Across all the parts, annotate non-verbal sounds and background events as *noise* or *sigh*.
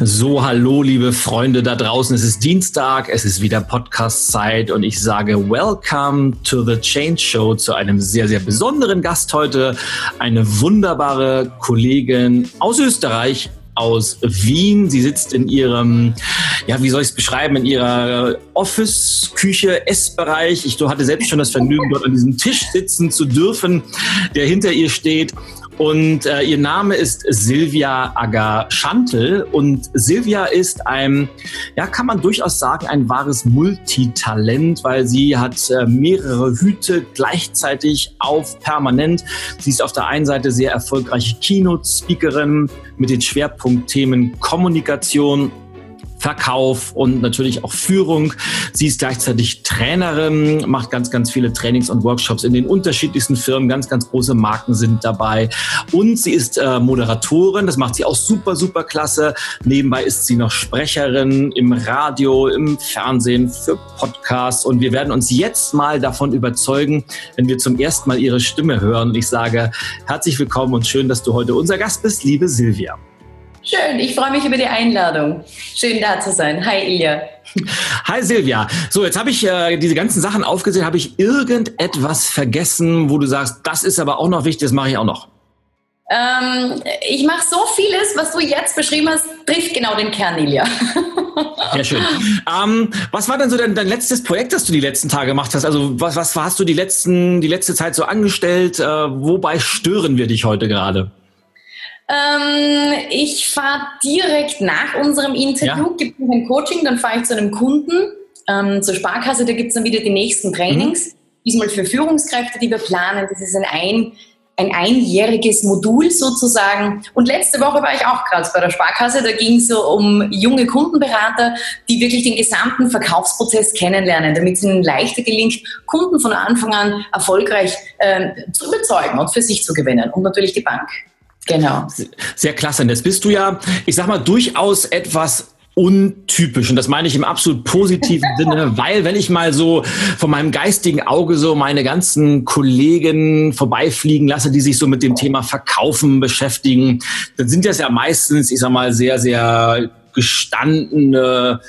So, hallo, liebe Freunde da draußen. Es ist Dienstag, es ist wieder Podcast-Zeit und ich sage Welcome to the Change Show zu einem sehr, sehr besonderen Gast heute. Eine wunderbare Kollegin aus Österreich, aus Wien. Sie sitzt in ihrem, ja, wie soll ich es beschreiben, in ihrer Office, Küche, Essbereich. Ich hatte selbst schon das Vergnügen, dort an diesem Tisch sitzen zu dürfen, der hinter ihr steht. Und äh, ihr Name ist Silvia Aga-Schantel. Und Silvia ist ein, ja, kann man durchaus sagen, ein wahres Multitalent, weil sie hat äh, mehrere Hüte gleichzeitig auf permanent. Sie ist auf der einen Seite sehr erfolgreiche Keynote-Speakerin mit den Schwerpunktthemen Kommunikation, Verkauf und natürlich auch Führung. Sie ist gleichzeitig Trainerin, macht ganz, ganz viele Trainings und Workshops in den unterschiedlichsten Firmen. Ganz, ganz große Marken sind dabei. Und sie ist äh, Moderatorin. Das macht sie auch super, super klasse. Nebenbei ist sie noch Sprecherin im Radio, im Fernsehen, für Podcasts. Und wir werden uns jetzt mal davon überzeugen, wenn wir zum ersten Mal ihre Stimme hören. Und ich sage herzlich willkommen und schön, dass du heute unser Gast bist, liebe Silvia. Schön, ich freue mich über die Einladung. Schön da zu sein. Hi Ilja. Hi Silvia. So, jetzt habe ich äh, diese ganzen Sachen aufgesehen. Habe ich irgendetwas vergessen, wo du sagst, das ist aber auch noch wichtig, das mache ich auch noch? Ähm, ich mache so vieles, was du jetzt beschrieben hast, trifft genau den Kern, Ilja. Sehr schön. Ähm, was war denn so dein, dein, letztes Projekt, das du die letzten Tage gemacht hast? Also was, was hast du die, letzten, die letzte Zeit so angestellt? Äh, wobei stören wir dich heute gerade? Ähm, ich fahre direkt nach unserem Interview, ja. gibt es ein Coaching, dann fahre ich zu einem Kunden, ähm, zur Sparkasse, da gibt es dann wieder die nächsten Trainings. Mhm. Diesmal für Führungskräfte, die wir planen. Das ist ein, ein ein einjähriges Modul sozusagen. Und letzte Woche war ich auch gerade bei der Sparkasse. Da ging es so um junge Kundenberater, die wirklich den gesamten Verkaufsprozess kennenlernen, damit es ihnen leichter gelingt, Kunden von Anfang an erfolgreich äh, zu überzeugen und für sich zu gewinnen. Und natürlich die Bank. Genau. Sehr klasse. Und jetzt bist du ja, ich sag mal, durchaus etwas untypisch und das meine ich im absolut positiven *laughs* Sinne, weil wenn ich mal so von meinem geistigen Auge so meine ganzen Kollegen vorbeifliegen lasse, die sich so mit dem Thema Verkaufen beschäftigen, dann sind das ja meistens, ich sag mal, sehr, sehr gestandene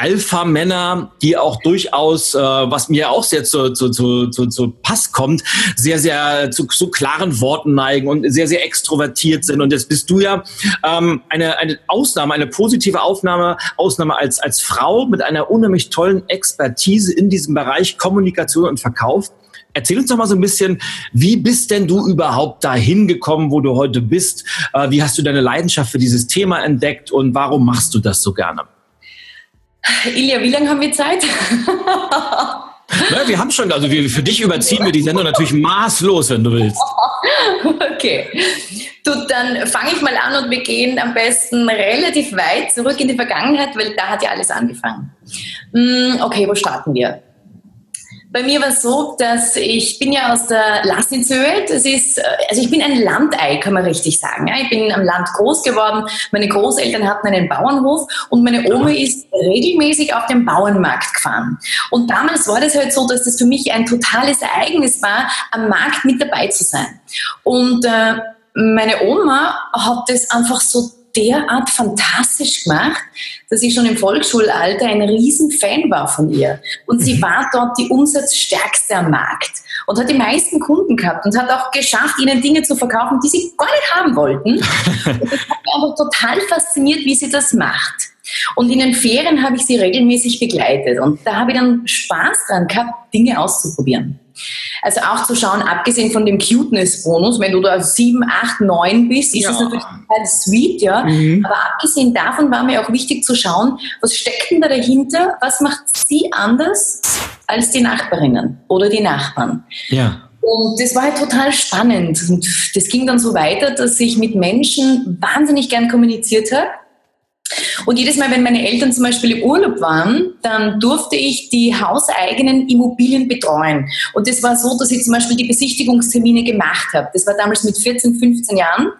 Alpha-Männer, die auch durchaus, äh, was mir auch sehr zu, zu, zu, zu, zu Pass kommt, sehr, sehr zu, zu klaren Worten neigen und sehr, sehr extrovertiert sind. Und jetzt bist du ja ähm, eine, eine Ausnahme, eine positive Aufnahme, Ausnahme als, als Frau mit einer unheimlich tollen Expertise in diesem Bereich Kommunikation und Verkauf. Erzähl uns doch mal so ein bisschen, wie bist denn du überhaupt dahin gekommen, wo du heute bist? Äh, wie hast du deine Leidenschaft für dieses Thema entdeckt und warum machst du das so gerne? Ilja, wie lange haben wir Zeit? Na, wir haben schon, also wir, für dich überziehen wir die Sendung natürlich maßlos, wenn du willst. Okay. Du, dann fange ich mal an und wir gehen am besten relativ weit zurück in die Vergangenheit, weil da hat ja alles angefangen. Hm, okay, wo starten wir? Bei mir war es so, dass ich bin ja aus der Lassnitzhöhe. Das ist, äh, also ich bin ein Landei, kann man richtig sagen. Ich bin am Land groß geworden. Meine Großeltern hatten einen Bauernhof und meine Oma ist regelmäßig auf dem Bauernmarkt gefahren. Und damals war das halt so, dass das für mich ein totales Ereignis war, am Markt mit dabei zu sein. Und äh, meine Oma hat das einfach so derart fantastisch gemacht, dass ich schon im Volksschulalter ein Riesenfan war von ihr. Und sie mhm. war dort die umsatzstärkste am Markt und hat die meisten Kunden gehabt und hat auch geschafft, ihnen Dinge zu verkaufen, die sie gar nicht haben wollten. *laughs* Und das hat mich einfach total fasziniert, wie sie das macht. Und in den Ferien habe ich sie regelmäßig begleitet und da habe ich dann Spaß dran gehabt, Dinge auszuprobieren. Also auch zu schauen, abgesehen von dem Cuteness-Bonus, wenn du da 7, 8, 9 bist, ist ja. das natürlich total sweet, ja. Mhm. Aber abgesehen davon war mir auch wichtig zu schauen, was steckt denn da dahinter? Was macht sie anders als die Nachbarinnen oder die Nachbarn? Ja. Und das war halt total spannend. Und das ging dann so weiter, dass ich mit Menschen wahnsinnig gern kommuniziert habe und jedes Mal, wenn meine Eltern zum Beispiel im Urlaub waren, dann durfte ich die hauseigenen Immobilien betreuen. Und das war so, dass ich zum Beispiel die Besichtigungstermine gemacht habe. Das war damals mit 14, 15 Jahren.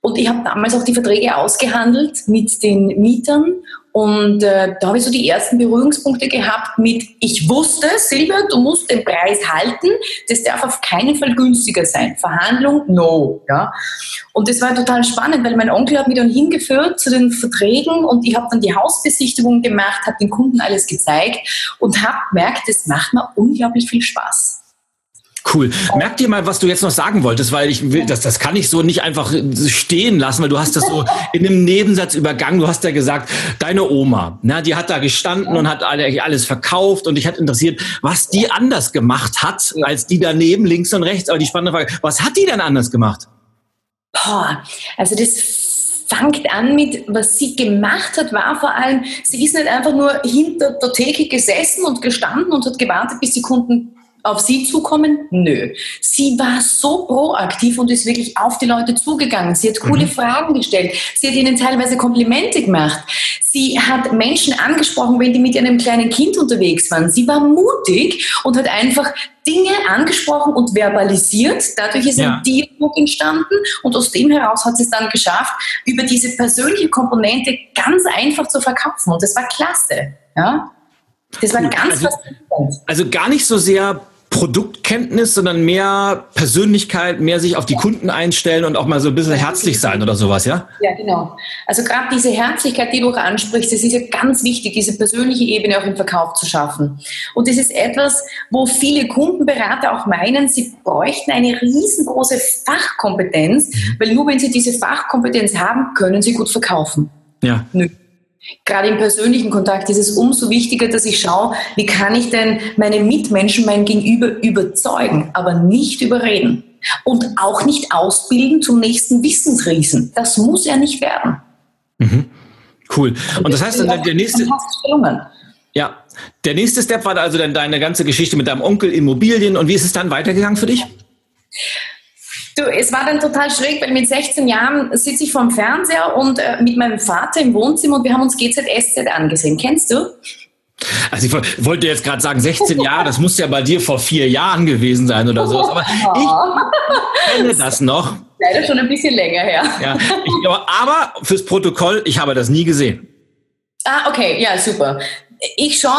Und ich habe damals auch die Verträge ausgehandelt mit den Mietern Und äh, da habe ich so die ersten Berührungspunkte gehabt mit, ich wusste, Silvia, du musst den Preis halten, das darf auf keinen Fall günstiger sein. Verhandlung, no. Ja. Und das war total spannend, weil mein Onkel hat mich dann hingeführt zu den Verträgen und ich habe dann die Hausbesichtigung gemacht, habe den Kunden alles gezeigt und habe gemerkt, das macht mir unglaublich viel Spaß. Cool. Merk dir mal, was du jetzt noch sagen wolltest, weil ich will, das, das kann ich so nicht einfach stehen lassen, weil du hast das so in einem Nebensatz übergangen. Du hast ja gesagt, deine Oma, na, die hat da gestanden und hat alles verkauft und ich hat interessiert, was die anders gemacht hat, als die daneben, links und rechts. Aber die spannende Frage, was hat die denn anders gemacht? Boah, also das fängt an mit, was sie gemacht hat, war vor allem, sie ist nicht einfach nur hinter der Theke gesessen und gestanden und hat gewartet, bis die Kunden auf sie zukommen? Nö. Sie war so proaktiv und ist wirklich auf die Leute zugegangen. Sie hat coole mhm. Fragen gestellt. Sie hat ihnen teilweise Komplimente gemacht. Sie hat Menschen angesprochen, wenn die mit einem kleinen Kind unterwegs waren. Sie war mutig und hat einfach Dinge angesprochen und verbalisiert. Dadurch ist ja. ein Dialog entstanden und aus dem heraus hat sie es dann geschafft, über diese persönliche Komponente ganz einfach zu verkaufen. Und das war klasse. Ja? Das war ganz also, also gar nicht so sehr Produktkenntnis, sondern mehr Persönlichkeit, mehr sich auf die Kunden einstellen und auch mal so ein bisschen herzlich sein oder sowas, ja? Ja, genau. Also gerade diese Herzlichkeit, die du auch ansprichst, das ist ja ganz wichtig, diese persönliche Ebene auch im Verkauf zu schaffen. Und das ist etwas, wo viele Kundenberater auch meinen, sie bräuchten eine riesengroße Fachkompetenz, mhm. weil nur wenn sie diese Fachkompetenz haben, können sie gut verkaufen. Ja. Nö. Gerade im persönlichen Kontakt ist es umso wichtiger, dass ich schaue, wie kann ich denn meine Mitmenschen, mein Gegenüber überzeugen, aber nicht überreden. Und auch nicht ausbilden zum nächsten Wissensriesen. Das muss er nicht werden. Mhm. Cool. Und das heißt, dann der nächste. Ja, der nächste Step war also dann deine ganze Geschichte mit deinem Onkel Immobilien. Und wie ist es dann weitergegangen für dich? Du, es war dann total schräg, weil mit 16 Jahren sitze ich vorm Fernseher und äh, mit meinem Vater im Wohnzimmer und wir haben uns GZSZ angesehen. Kennst du? Also ich wollte jetzt gerade sagen, 16 Jahre, das muss ja bei dir vor vier Jahren gewesen sein oder so. Aber *laughs* ich kenne das noch. Leider schon ein bisschen länger her. Ja, ich, aber fürs Protokoll, ich habe das nie gesehen. Ah, okay, ja, super. Ich schon.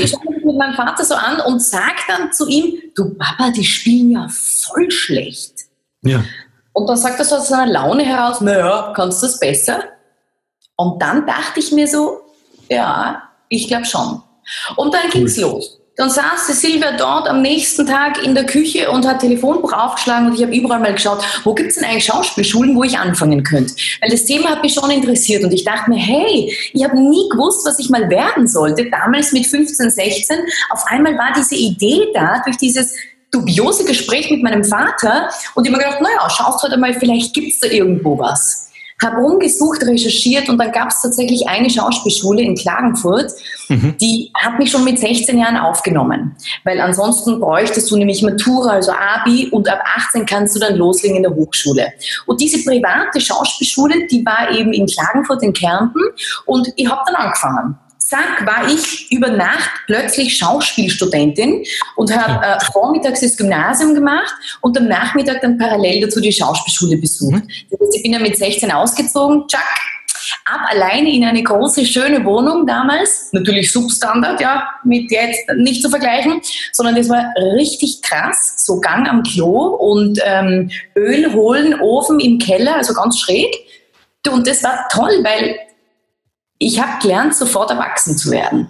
Ich schaue mich mit meinem Vater so an und sage dann zu ihm, du Papa, die spielen ja voll schlecht. Ja. Und dann sagt er so aus seiner Laune heraus, naja, kannst du das besser? Und dann dachte ich mir so, ja, ich glaube schon. Und dann cool. ging's los. Dann saß die Silvia dort am nächsten Tag in der Küche und hat Telefonbuch aufgeschlagen und ich habe überall mal geschaut, wo gibt's denn eigentlich Schauspielschulen, wo ich anfangen könnte. Weil das Thema hat mich schon interessiert und ich dachte mir, hey, ich habe nie gewusst, was ich mal werden sollte. Damals mit 15, 16, auf einmal war diese Idee da, durch dieses dubiose Gespräch mit meinem Vater und ich habe mir gedacht, naja, schaust heute mal, vielleicht gibt es da irgendwo was. Habe rumgesucht, recherchiert und dann gab es tatsächlich eine Schauspielschule in Klagenfurt, mhm. die hat mich schon mit 16 Jahren aufgenommen. Weil ansonsten bräuchtest du nämlich Matura, also Abi und ab 18 kannst du dann loslegen in der Hochschule. Und diese private Schauspielschule, die war eben in Klagenfurt in Kärnten und ich habe dann angefangen zack, war ich über Nacht plötzlich Schauspielstudentin und habe äh, vormittags das Gymnasium gemacht und am Nachmittag dann parallel dazu die Schauspielschule besucht. Mhm. Das heißt, ich bin ja mit 16 ausgezogen, tschack, ab alleine in eine große, schöne Wohnung damals, natürlich Substandard, ja, mit jetzt nicht zu vergleichen, sondern das war richtig krass, so Gang am Klo und ähm, Öl holen, Ofen im Keller, also ganz schräg. Und das war toll, weil ich habe gelernt, sofort erwachsen zu werden.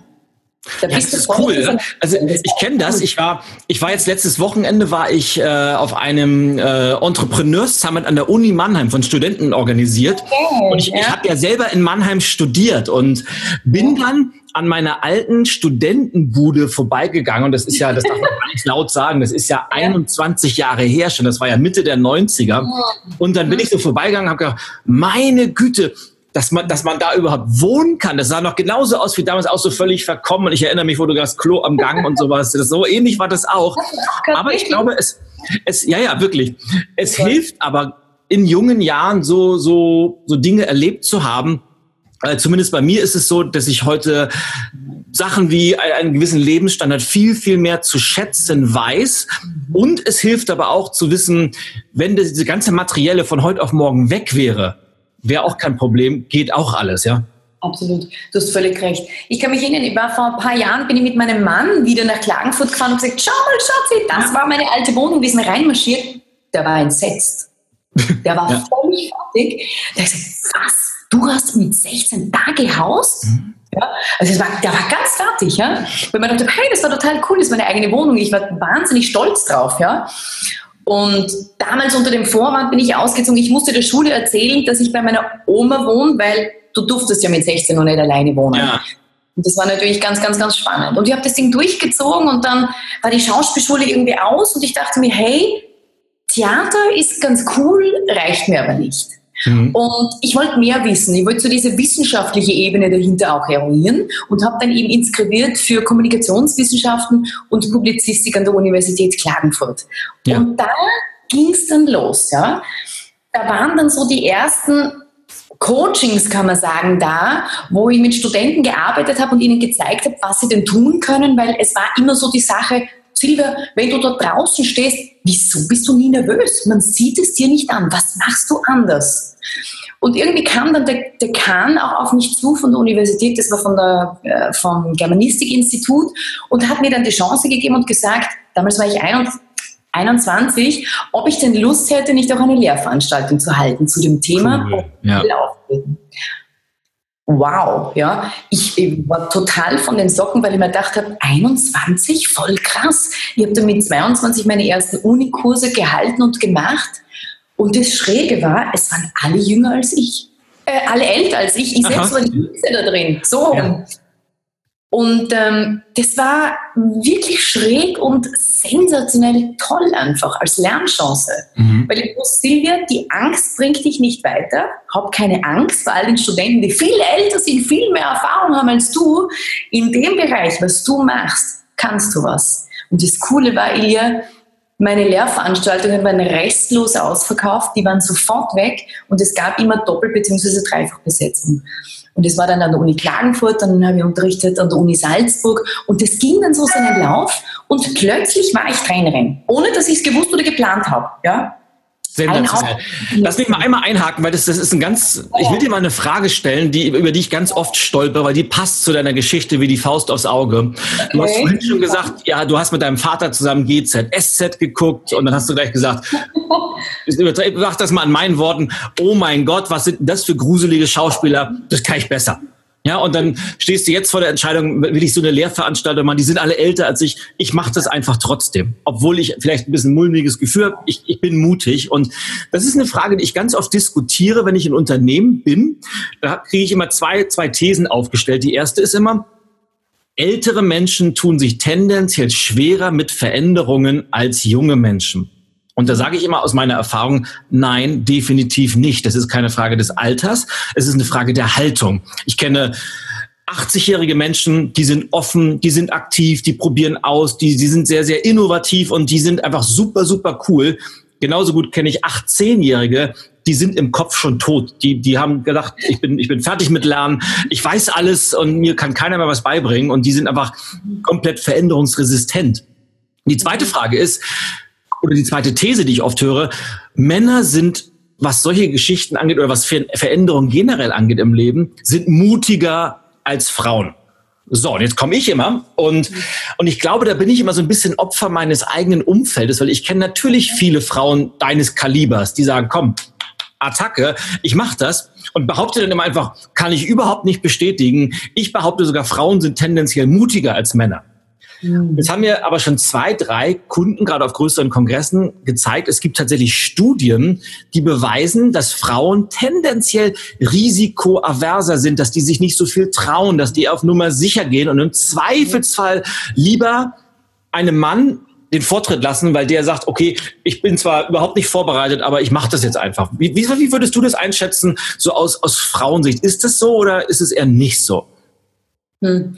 Da ja, das ist cool. Ne? Also ich kenne das. Ich war, ich war jetzt letztes Wochenende war ich äh, auf einem äh, Entrepreneurs Summit an der Uni Mannheim von Studenten organisiert. Okay, und ich, ja. ich habe ja selber in Mannheim studiert und bin ja. dann an meiner alten Studentenbude vorbeigegangen. Und das ist ja, das darf man gar nicht laut sagen, das ist ja 21 Jahre her schon. Das war ja Mitte der 90er. Und dann bin ich so vorbeigegangen und habe gedacht, meine Güte, dass man, dass man da überhaupt wohnen kann. Das sah noch genauso aus wie damals auch so völlig verkommen. Und ich erinnere mich, wo du das Klo am Gang und sowas. Das, so ähnlich war das auch. Aber ich glaube, es, es, ja, ja, wirklich. Es okay. hilft aber in jungen Jahren so, so, so Dinge erlebt zu haben. Äh, zumindest bei mir ist es so, dass ich heute Sachen wie einen gewissen Lebensstandard viel, viel mehr zu schätzen weiß. Und es hilft aber auch zu wissen, wenn diese ganze Materielle von heute auf morgen weg wäre, wäre auch kein Problem, geht auch alles, ja? Absolut, du hast völlig recht. Ich kann mich erinnern, ich war vor ein paar Jahren, bin ich mit meinem Mann wieder nach Klagenfurt gefahren und gesagt, schau mal, Schatzi, das war meine alte Wohnung, wir sind reinmarschiert. Der war entsetzt. Der war *laughs* ja. völlig fertig. Der hat gesagt, was, du hast mit 16 da gehaust? Mhm. Ja, also war, der war ganz fertig, ja. Weil man dachte, hey, das war total cool, das ist meine eigene Wohnung. Ich war wahnsinnig stolz drauf, ja. Und damals unter dem Vorwand bin ich ausgezogen. Ich musste der Schule erzählen, dass ich bei meiner Oma wohne, weil du durftest ja mit 16 noch nicht alleine wohnen. Ja. Und das war natürlich ganz, ganz, ganz spannend. Und ich habe das Ding durchgezogen und dann war die Schauspielschule irgendwie aus und ich dachte mir, hey, Theater ist ganz cool, reicht mir aber nicht. Mhm. Und ich wollte mehr wissen. Ich wollte so diese wissenschaftliche Ebene dahinter auch eruieren und habe dann eben inskribiert für Kommunikationswissenschaften und Publizistik an der Universität Klagenfurt. Ja. Und da ging es dann los. Ja. Da waren dann so die ersten Coachings, kann man sagen, da, wo ich mit Studenten gearbeitet habe und ihnen gezeigt habe, was sie denn tun können, weil es war immer so die Sache, Silvia, wenn du da draußen stehst, wieso bist du nie nervös? Man sieht es dir nicht an. Was machst du anders? Und irgendwie kam dann der Dekan auch auf mich zu von der Universität, das war von der, äh, vom Germanistikinstitut, und hat mir dann die Chance gegeben und gesagt, damals war ich 21, ob ich denn Lust hätte, nicht auch eine Lehrveranstaltung zu halten zu dem Thema cool. ja. Wow, ja. Ich, ich, war total von den Socken, weil ich mir gedacht habe, 21, voll krass. Ich habe dann mit 22 meine ersten Unikurse gehalten und gemacht. Und das Schräge war, es waren alle jünger als ich. Äh, alle älter als ich. Ich selbst war die Jüngste da drin. So. Ja. Und ähm, das war wirklich schräg und sensationell toll einfach als Lernchance. Mhm. Weil ich wusste, Silvia, die Angst bringt dich nicht weiter. Hab keine Angst vor all den Studenten, die viel älter sind, viel mehr Erfahrung haben als du. In dem Bereich, was du machst, kannst du was. Und das Coole war, Ilja, meine Lehrveranstaltungen waren restlos ausverkauft, die waren sofort weg und es gab immer Doppel- bzw. Dreifachbesetzung. Und das war dann an der Uni Klagenfurt, dann habe ich unterrichtet an der Uni Salzburg und das ging dann so seinen Lauf und plötzlich war ich Trainerin, ohne dass ich es gewusst oder geplant habe. Ja? Sensationell. Lass mich mal einmal einhaken, weil das, das ist ein ganz, ich will dir mal eine Frage stellen, die, über die ich ganz oft stolper, weil die passt zu deiner Geschichte wie die Faust aufs Auge. Du hast vorhin schon gesagt, ja, du hast mit deinem Vater zusammen GZ, SZ geguckt und dann hast du gleich gesagt, *laughs* mach das mal an meinen Worten, oh mein Gott, was sind das für gruselige Schauspieler, das kann ich besser. Ja, und dann stehst du jetzt vor der Entscheidung, will ich so eine Lehrveranstaltung machen, die sind alle älter als ich. Ich mache das einfach trotzdem, obwohl ich vielleicht ein bisschen mulmiges Gefühl habe. Ich, ich bin mutig. Und das ist eine Frage, die ich ganz oft diskutiere, wenn ich in Unternehmen bin. Da kriege ich immer zwei, zwei Thesen aufgestellt. Die erste ist immer, ältere Menschen tun sich tendenziell schwerer mit Veränderungen als junge Menschen. Und da sage ich immer aus meiner Erfahrung, nein, definitiv nicht. Das ist keine Frage des Alters, es ist eine Frage der Haltung. Ich kenne 80-jährige Menschen, die sind offen, die sind aktiv, die probieren aus, die, die sind sehr, sehr innovativ und die sind einfach super, super cool. Genauso gut kenne ich 18-Jährige, die sind im Kopf schon tot. Die, die haben gedacht, ich bin, ich bin fertig mit Lernen, ich weiß alles und mir kann keiner mehr was beibringen und die sind einfach komplett veränderungsresistent. Die zweite Frage ist, oder die zweite These, die ich oft höre, Männer sind, was solche Geschichten angeht oder was Veränderungen generell angeht im Leben, sind mutiger als Frauen. So, und jetzt komme ich immer und, und ich glaube, da bin ich immer so ein bisschen Opfer meines eigenen Umfeldes, weil ich kenne natürlich viele Frauen deines Kalibers, die sagen, komm, Attacke, ich mache das und behaupte dann immer einfach, kann ich überhaupt nicht bestätigen. Ich behaupte sogar, Frauen sind tendenziell mutiger als Männer. Mhm. Jetzt haben mir aber schon zwei, drei Kunden, gerade auf größeren Kongressen, gezeigt, es gibt tatsächlich Studien, die beweisen, dass Frauen tendenziell risikoaverser sind, dass die sich nicht so viel trauen, dass die auf Nummer sicher gehen und im Zweifelsfall lieber einem Mann den Vortritt lassen, weil der sagt, okay, ich bin zwar überhaupt nicht vorbereitet, aber ich mache das jetzt einfach. Wie, wie, wie würdest du das einschätzen, so aus, aus Frauensicht? Ist das so oder ist es eher nicht so? Hm.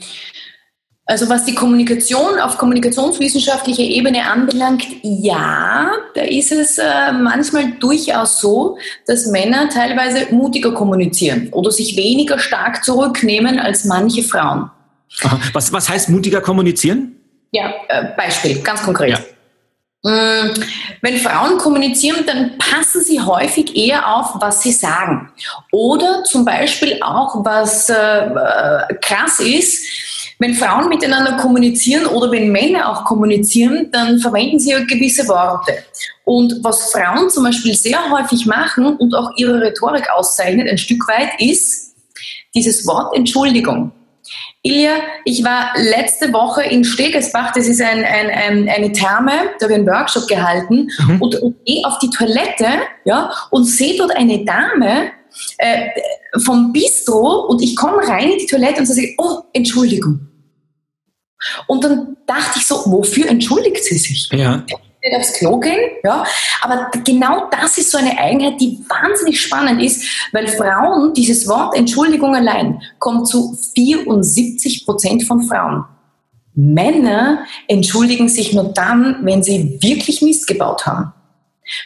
Also was die Kommunikation auf kommunikationswissenschaftlicher Ebene anbelangt, ja, da ist es äh, manchmal durchaus so, dass Männer teilweise mutiger kommunizieren oder sich weniger stark zurücknehmen als manche Frauen. Was, was heißt mutiger kommunizieren? Ja, äh, Beispiel, ganz konkret. Ja. Mm, wenn Frauen kommunizieren, dann passen sie häufig eher auf, was sie sagen. Oder zum Beispiel auch, was äh, äh, krass ist, wenn Frauen miteinander kommunizieren oder wenn Männer auch kommunizieren, dann verwenden sie ja gewisse Worte. Und was Frauen zum Beispiel sehr häufig machen und auch ihre Rhetorik auszeichnet, ein Stück weit, ist dieses Wort Entschuldigung. Ilja, ich war letzte Woche in Stegesbach, das ist ein, ein, ein, eine Therme, da habe ich einen Workshop gehalten mhm. und, und gehe auf die Toilette ja, und sehe dort eine Dame äh, vom Bistro und ich komme rein in die Toilette und sage, oh, Entschuldigung. Und dann dachte ich so, wofür entschuldigt sie sich? Ja nicht aufs Klo gehen. Ja? Aber genau das ist so eine Eigenheit, die wahnsinnig spannend ist, weil Frauen, dieses Wort Entschuldigung allein, kommt zu 74 Prozent von Frauen. Männer entschuldigen sich nur dann, wenn sie wirklich Mist gebaut haben.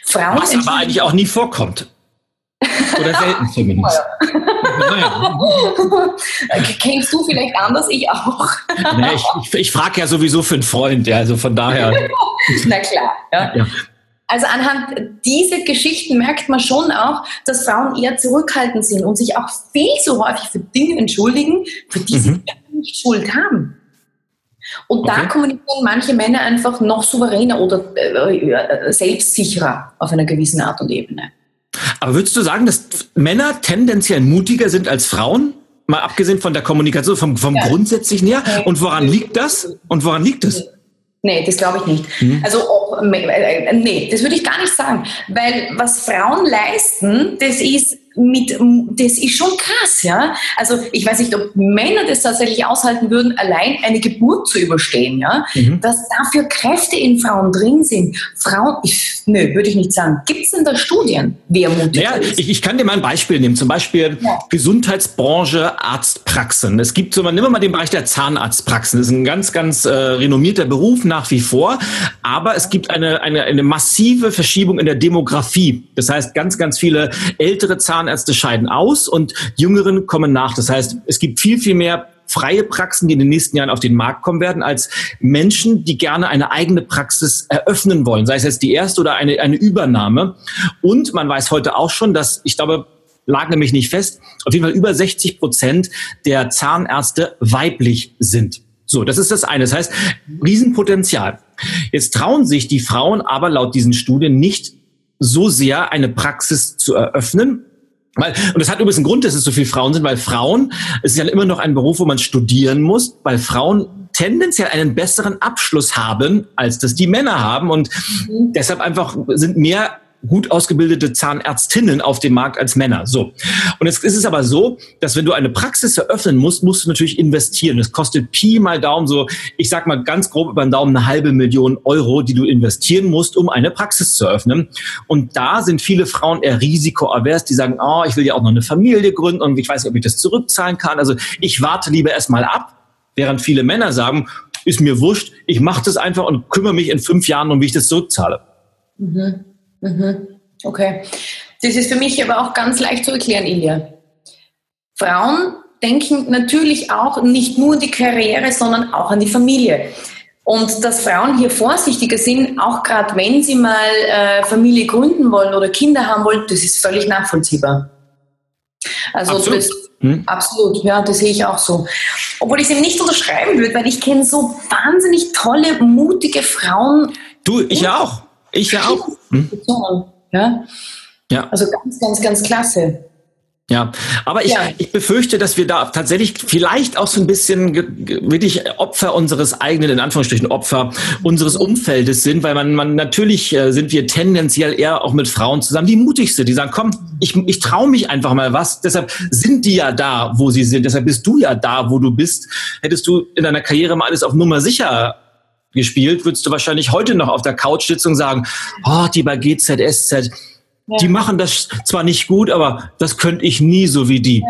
Frauen Was aber eigentlich auch nie vorkommt. Oder selten zumindest. naja. *laughs* Kennst du vielleicht anders? Ich auch. Nee, ich, ich, ich frage ja sowieso für einen Freund, ja, also von daher. *laughs* Na klar, ja. ja. Also anhand dieser Geschichten merkt man schon auch, dass Frauen eher zurückhaltend sind und sich auch viel zu häufig für Dinge entschuldigen, für die mhm. sie nicht Schuld haben. Und okay. da kommunizieren manche Männer einfach noch souveräner oder äh, äh, selbstsicherer auf einer gewissen Art und Ebene. Aber würdest du sagen, dass Männer tendenziell mutiger sind als Frauen? Mal abgesehen von der Kommunikation, vom, vom ja. Grundsätzlichen her. Und woran liegt das? Und woran liegt es? Nee, das glaube ich nicht. Mhm. Also, äh, nee, das würde ich gar nicht sagen. Weil was Frauen leisten, das ist mit, das ist schon krass, ja. Also ich weiß nicht, ob Männer das tatsächlich aushalten würden, allein eine Geburt zu überstehen, ja. Mhm. Dass dafür Kräfte in Frauen drin sind. Frauen, ich, nö, würde ich nicht sagen. Gibt es denn da Studien, wer mutig naja, ist? Ich, ich, kann dir mal ein Beispiel nehmen. Zum Beispiel ja. Gesundheitsbranche, Arztpraxen. Es gibt so, nehmen wir mal den Bereich der Zahnarztpraxen. Das ist ein ganz, ganz äh, renommierter Beruf nach wie vor. Aber es gibt eine, eine, eine massive Verschiebung in der Demografie. Das heißt, ganz, ganz viele ältere Zahnärzte Zahnärzte scheiden aus und Jüngeren kommen nach. Das heißt, es gibt viel, viel mehr freie Praxen, die in den nächsten Jahren auf den Markt kommen werden, als Menschen, die gerne eine eigene Praxis eröffnen wollen, sei es jetzt die erste oder eine, eine Übernahme. Und man weiß heute auch schon, dass, ich glaube, lag nämlich nicht fest, auf jeden Fall über 60 Prozent der Zahnärzte weiblich sind. So, das ist das eine. Das heißt, Riesenpotenzial. Jetzt trauen sich die Frauen aber laut diesen Studien nicht so sehr eine Praxis zu eröffnen, weil, und das hat übrigens einen Grund, dass es so viele Frauen sind, weil Frauen, es ist ja immer noch ein Beruf, wo man studieren muss, weil Frauen tendenziell einen besseren Abschluss haben, als das die Männer haben und mhm. deshalb einfach sind mehr gut ausgebildete Zahnärztinnen auf dem Markt als Männer. So. Und jetzt ist es aber so, dass wenn du eine Praxis eröffnen musst, musst du natürlich investieren. Das kostet Pi mal Daumen so, ich sag mal ganz grob über den Daumen eine halbe Million Euro, die du investieren musst, um eine Praxis zu eröffnen. Und da sind viele Frauen eher risikoavers, die sagen, oh, ich will ja auch noch eine Familie gründen und ich weiß nicht, ob ich das zurückzahlen kann. Also ich warte lieber erstmal ab, während viele Männer sagen, ist mir wurscht, ich mache das einfach und kümmere mich in fünf Jahren um, wie ich das zurückzahle. Mhm. Mhm. Okay. Das ist für mich aber auch ganz leicht zu erklären, Ilja. Frauen denken natürlich auch nicht nur an die Karriere, sondern auch an die Familie. Und dass Frauen hier vorsichtiger sind, auch gerade wenn sie mal äh, Familie gründen wollen oder Kinder haben wollen, das ist völlig nachvollziehbar. Also absolut. Das, hm? absolut, ja, das sehe ich auch so. Obwohl ich es ihm nicht unterschreiben würde, weil ich kenne so wahnsinnig tolle, mutige Frauen. Du, ich auch. Ich ja auch. Hm? Ja? ja. Also ganz, ganz, ganz klasse. Ja, aber ich, ja. ich befürchte, dass wir da tatsächlich vielleicht auch so ein bisschen wirklich Opfer unseres eigenen, in Anführungsstrichen Opfer unseres Umfeldes sind, weil man, man natürlich äh, sind wir tendenziell eher auch mit Frauen zusammen, die mutig sind, die sagen, komm, ich, ich traue mich einfach mal was. Deshalb sind die ja da, wo sie sind. Deshalb bist du ja da, wo du bist. Hättest du in deiner Karriere mal alles auf Nummer sicher gespielt, würdest du wahrscheinlich heute noch auf der Couch sitzen und sagen, oh, die bei GZSZ, ja. die machen das zwar nicht gut, aber das könnte ich nie so wie die. Ja.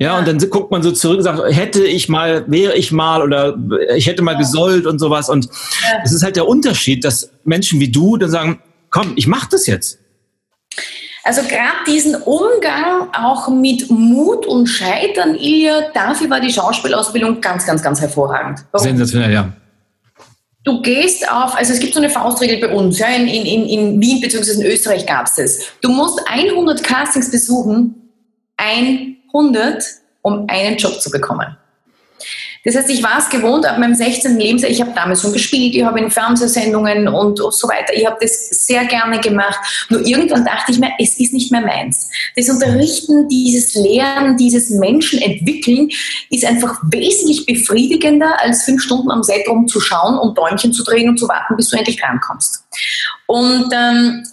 Ja, und dann guckt man so zurück und sagt, hätte ich mal, wäre ich mal oder ich hätte mal ja. gesollt und sowas. Und es ist halt der Unterschied, dass Menschen wie du dann sagen, komm, ich mach das jetzt. Also gerade diesen Umgang auch mit Mut und Scheitern, Ilja, dafür war die Schauspielausbildung ganz, ganz, ganz hervorragend. Warum? Sensationell, ja. Du gehst auf, also es gibt so eine Faustregel bei uns, ja, in, in, in Wien bzw. in Österreich gab es das. Du musst 100 Castings besuchen, 100, um einen Job zu bekommen. Das heißt, ich war es gewohnt, ab meinem 16. Lebensjahr, ich habe damals schon gespielt, ich habe in Fernsehsendungen und, so weiter, ich habe das sehr gerne gemacht. Nur irgendwann dachte ich mir, es ist nicht mehr meins. Das Unterrichten, dieses Lehren, dieses Menschen entwickeln, ist einfach wesentlich befriedigender, als fünf Stunden am Set rumzuschauen und Däumchen zu drehen und zu warten, bis du endlich drankommst. Und ähm,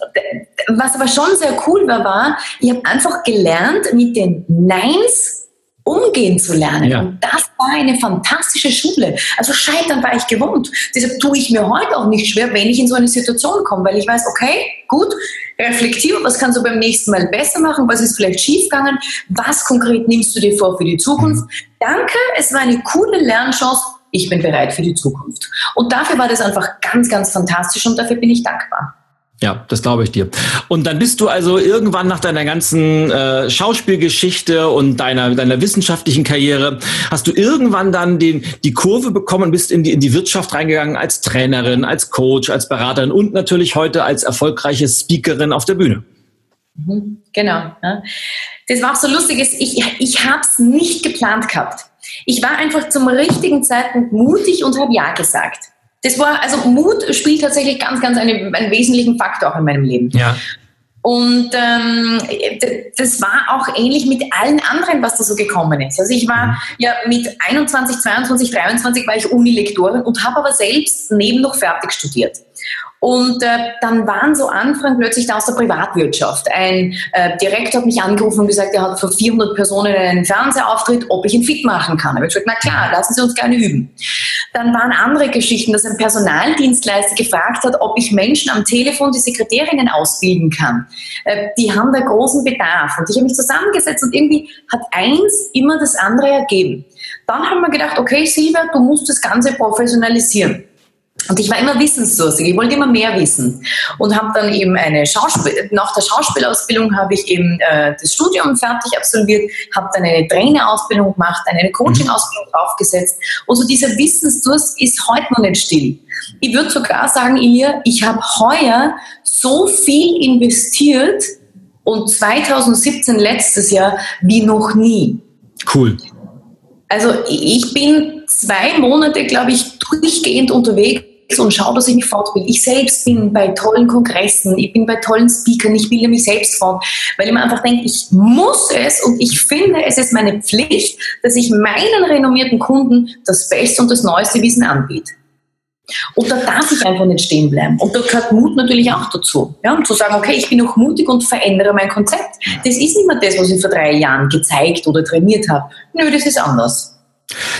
was aber schon sehr cool war, war, ich habe einfach gelernt, mit den Neins umgehen zu lernen. Ja. Und das war eine fantastische Schule. Also scheitern war ich gewohnt. Deshalb tue ich mir heute auch nicht schwer, wenn ich in so eine Situation komme, weil ich weiß, okay, gut, reflektiere, was kannst du beim nächsten Mal besser machen, was ist vielleicht schiefgegangen, was konkret nimmst du dir vor für die Zukunft. Mhm. Danke, es war eine coole Lernchance, ich bin bereit für die Zukunft. Und dafür war das einfach ganz, ganz fantastisch und dafür bin ich dankbar. Ja, das glaube ich dir. Und dann bist du also irgendwann nach deiner ganzen äh, Schauspielgeschichte und deiner, deiner wissenschaftlichen Karriere, hast du irgendwann dann den, die Kurve bekommen, bist in die, in die Wirtschaft reingegangen als Trainerin, als Coach, als Beraterin und natürlich heute als erfolgreiche Speakerin auf der Bühne. Mhm, genau. Das war auch so lustig, ich, ich habe es nicht geplant gehabt. Ich war einfach zum richtigen Zeitpunkt mutig und habe Ja gesagt. Das war, also Mut spielt tatsächlich ganz, ganz einen, einen wesentlichen Faktor auch in meinem Leben. Ja. Und ähm, das war auch ähnlich mit allen anderen, was da so gekommen ist. Also ich war mhm. ja mit 21, 22, 23 war ich Unilektorin und habe aber selbst neben noch fertig studiert. Und äh, dann waren so Anfragen plötzlich da aus der Privatwirtschaft. Ein äh, Direktor hat mich angerufen und gesagt, er hat vor 400 Personen einen Fernsehauftritt, ob ich ihn fit machen kann. Ich habe gesagt, na klar, lassen Sie uns gerne üben. Dann waren andere Geschichten, dass ein Personaldienstleister gefragt hat, ob ich Menschen am Telefon die Sekretärinnen ausbilden kann. Äh, die haben da großen Bedarf. Und ich habe mich zusammengesetzt und irgendwie hat eins immer das andere ergeben. Dann haben wir gedacht, okay, Silvia, du musst das Ganze professionalisieren. Und ich war immer wissensdurstig, ich wollte immer mehr wissen und habe dann eben eine Schauspiel nach der Schauspielausbildung habe ich eben äh, das Studium fertig absolviert, habe dann eine Trainerausbildung gemacht, eine Coaching-Ausbildung aufgesetzt und so dieser Wissensdurst ist heute noch nicht still. Ich würde sogar sagen, Ilja, ich habe heuer so viel investiert und 2017 letztes Jahr wie noch nie. Cool. Also ich bin zwei Monate, glaube ich, durchgehend unterwegs und schaue, dass ich mich fortbilde. Ich selbst bin bei tollen Kongressen, ich bin bei tollen Speakern, ich bilde mich selbst fort, weil ich mir einfach denke, ich muss es und ich finde, es ist meine Pflicht, dass ich meinen renommierten Kunden das beste und das neueste Wissen anbiete. Und da darf ich einfach nicht stehen bleiben. Und da gehört Mut natürlich auch dazu. Ja, um zu sagen, okay, ich bin auch mutig und verändere mein Konzept. Das ist nicht mehr das, was ich vor drei Jahren gezeigt oder trainiert habe. Nö, das ist anders.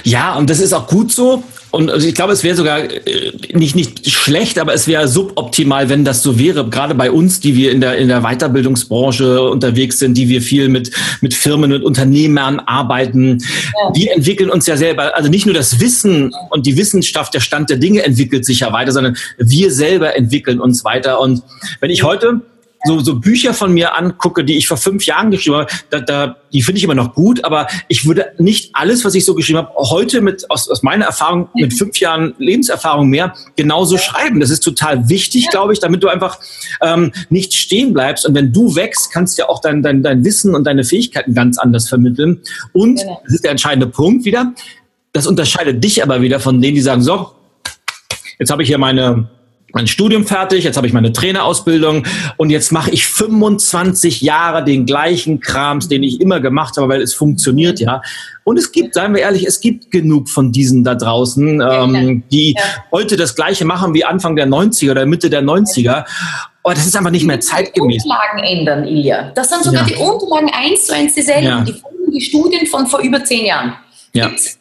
Ja, und das ist auch gut so. Und also ich glaube, es wäre sogar äh, nicht, nicht schlecht, aber es wäre suboptimal, wenn das so wäre. Gerade bei uns, die wir in der, in der Weiterbildungsbranche unterwegs sind, die wir viel mit, mit Firmen und Unternehmern arbeiten. Ja. Wir entwickeln uns ja selber, also nicht nur das Wissen und die Wissenschaft, der Stand der Dinge entwickelt sich ja weiter, sondern wir selber entwickeln uns weiter. Und wenn ich heute so, so Bücher von mir angucke, die ich vor fünf Jahren geschrieben habe, da, da, die finde ich immer noch gut, aber ich würde nicht alles, was ich so geschrieben habe, heute mit aus, aus meiner Erfahrung mit fünf Jahren Lebenserfahrung mehr genauso schreiben. Das ist total wichtig, glaube ich, damit du einfach ähm, nicht stehen bleibst. Und wenn du wächst, kannst du ja auch dein, dein, dein Wissen und deine Fähigkeiten ganz anders vermitteln. Und genau. das ist der entscheidende Punkt wieder. Das unterscheidet dich aber wieder von denen, die sagen, so, jetzt habe ich hier meine mein Studium fertig, jetzt habe ich meine Trainerausbildung und jetzt mache ich 25 Jahre den gleichen Krams, den ich immer gemacht habe, weil es funktioniert ja. Und es gibt, seien wir ehrlich, es gibt genug von diesen da draußen, ähm, die ja. heute das Gleiche machen wie Anfang der 90er oder Mitte der 90er. Aber das ist einfach nicht mehr zeitgemäß. Die Unterlagen ändern, Ilja. Das sind sogar ja. die Unterlagen eins zu eins dieselben. Ja. Die Studien von vor über zehn Jahren. Ja. Gibt's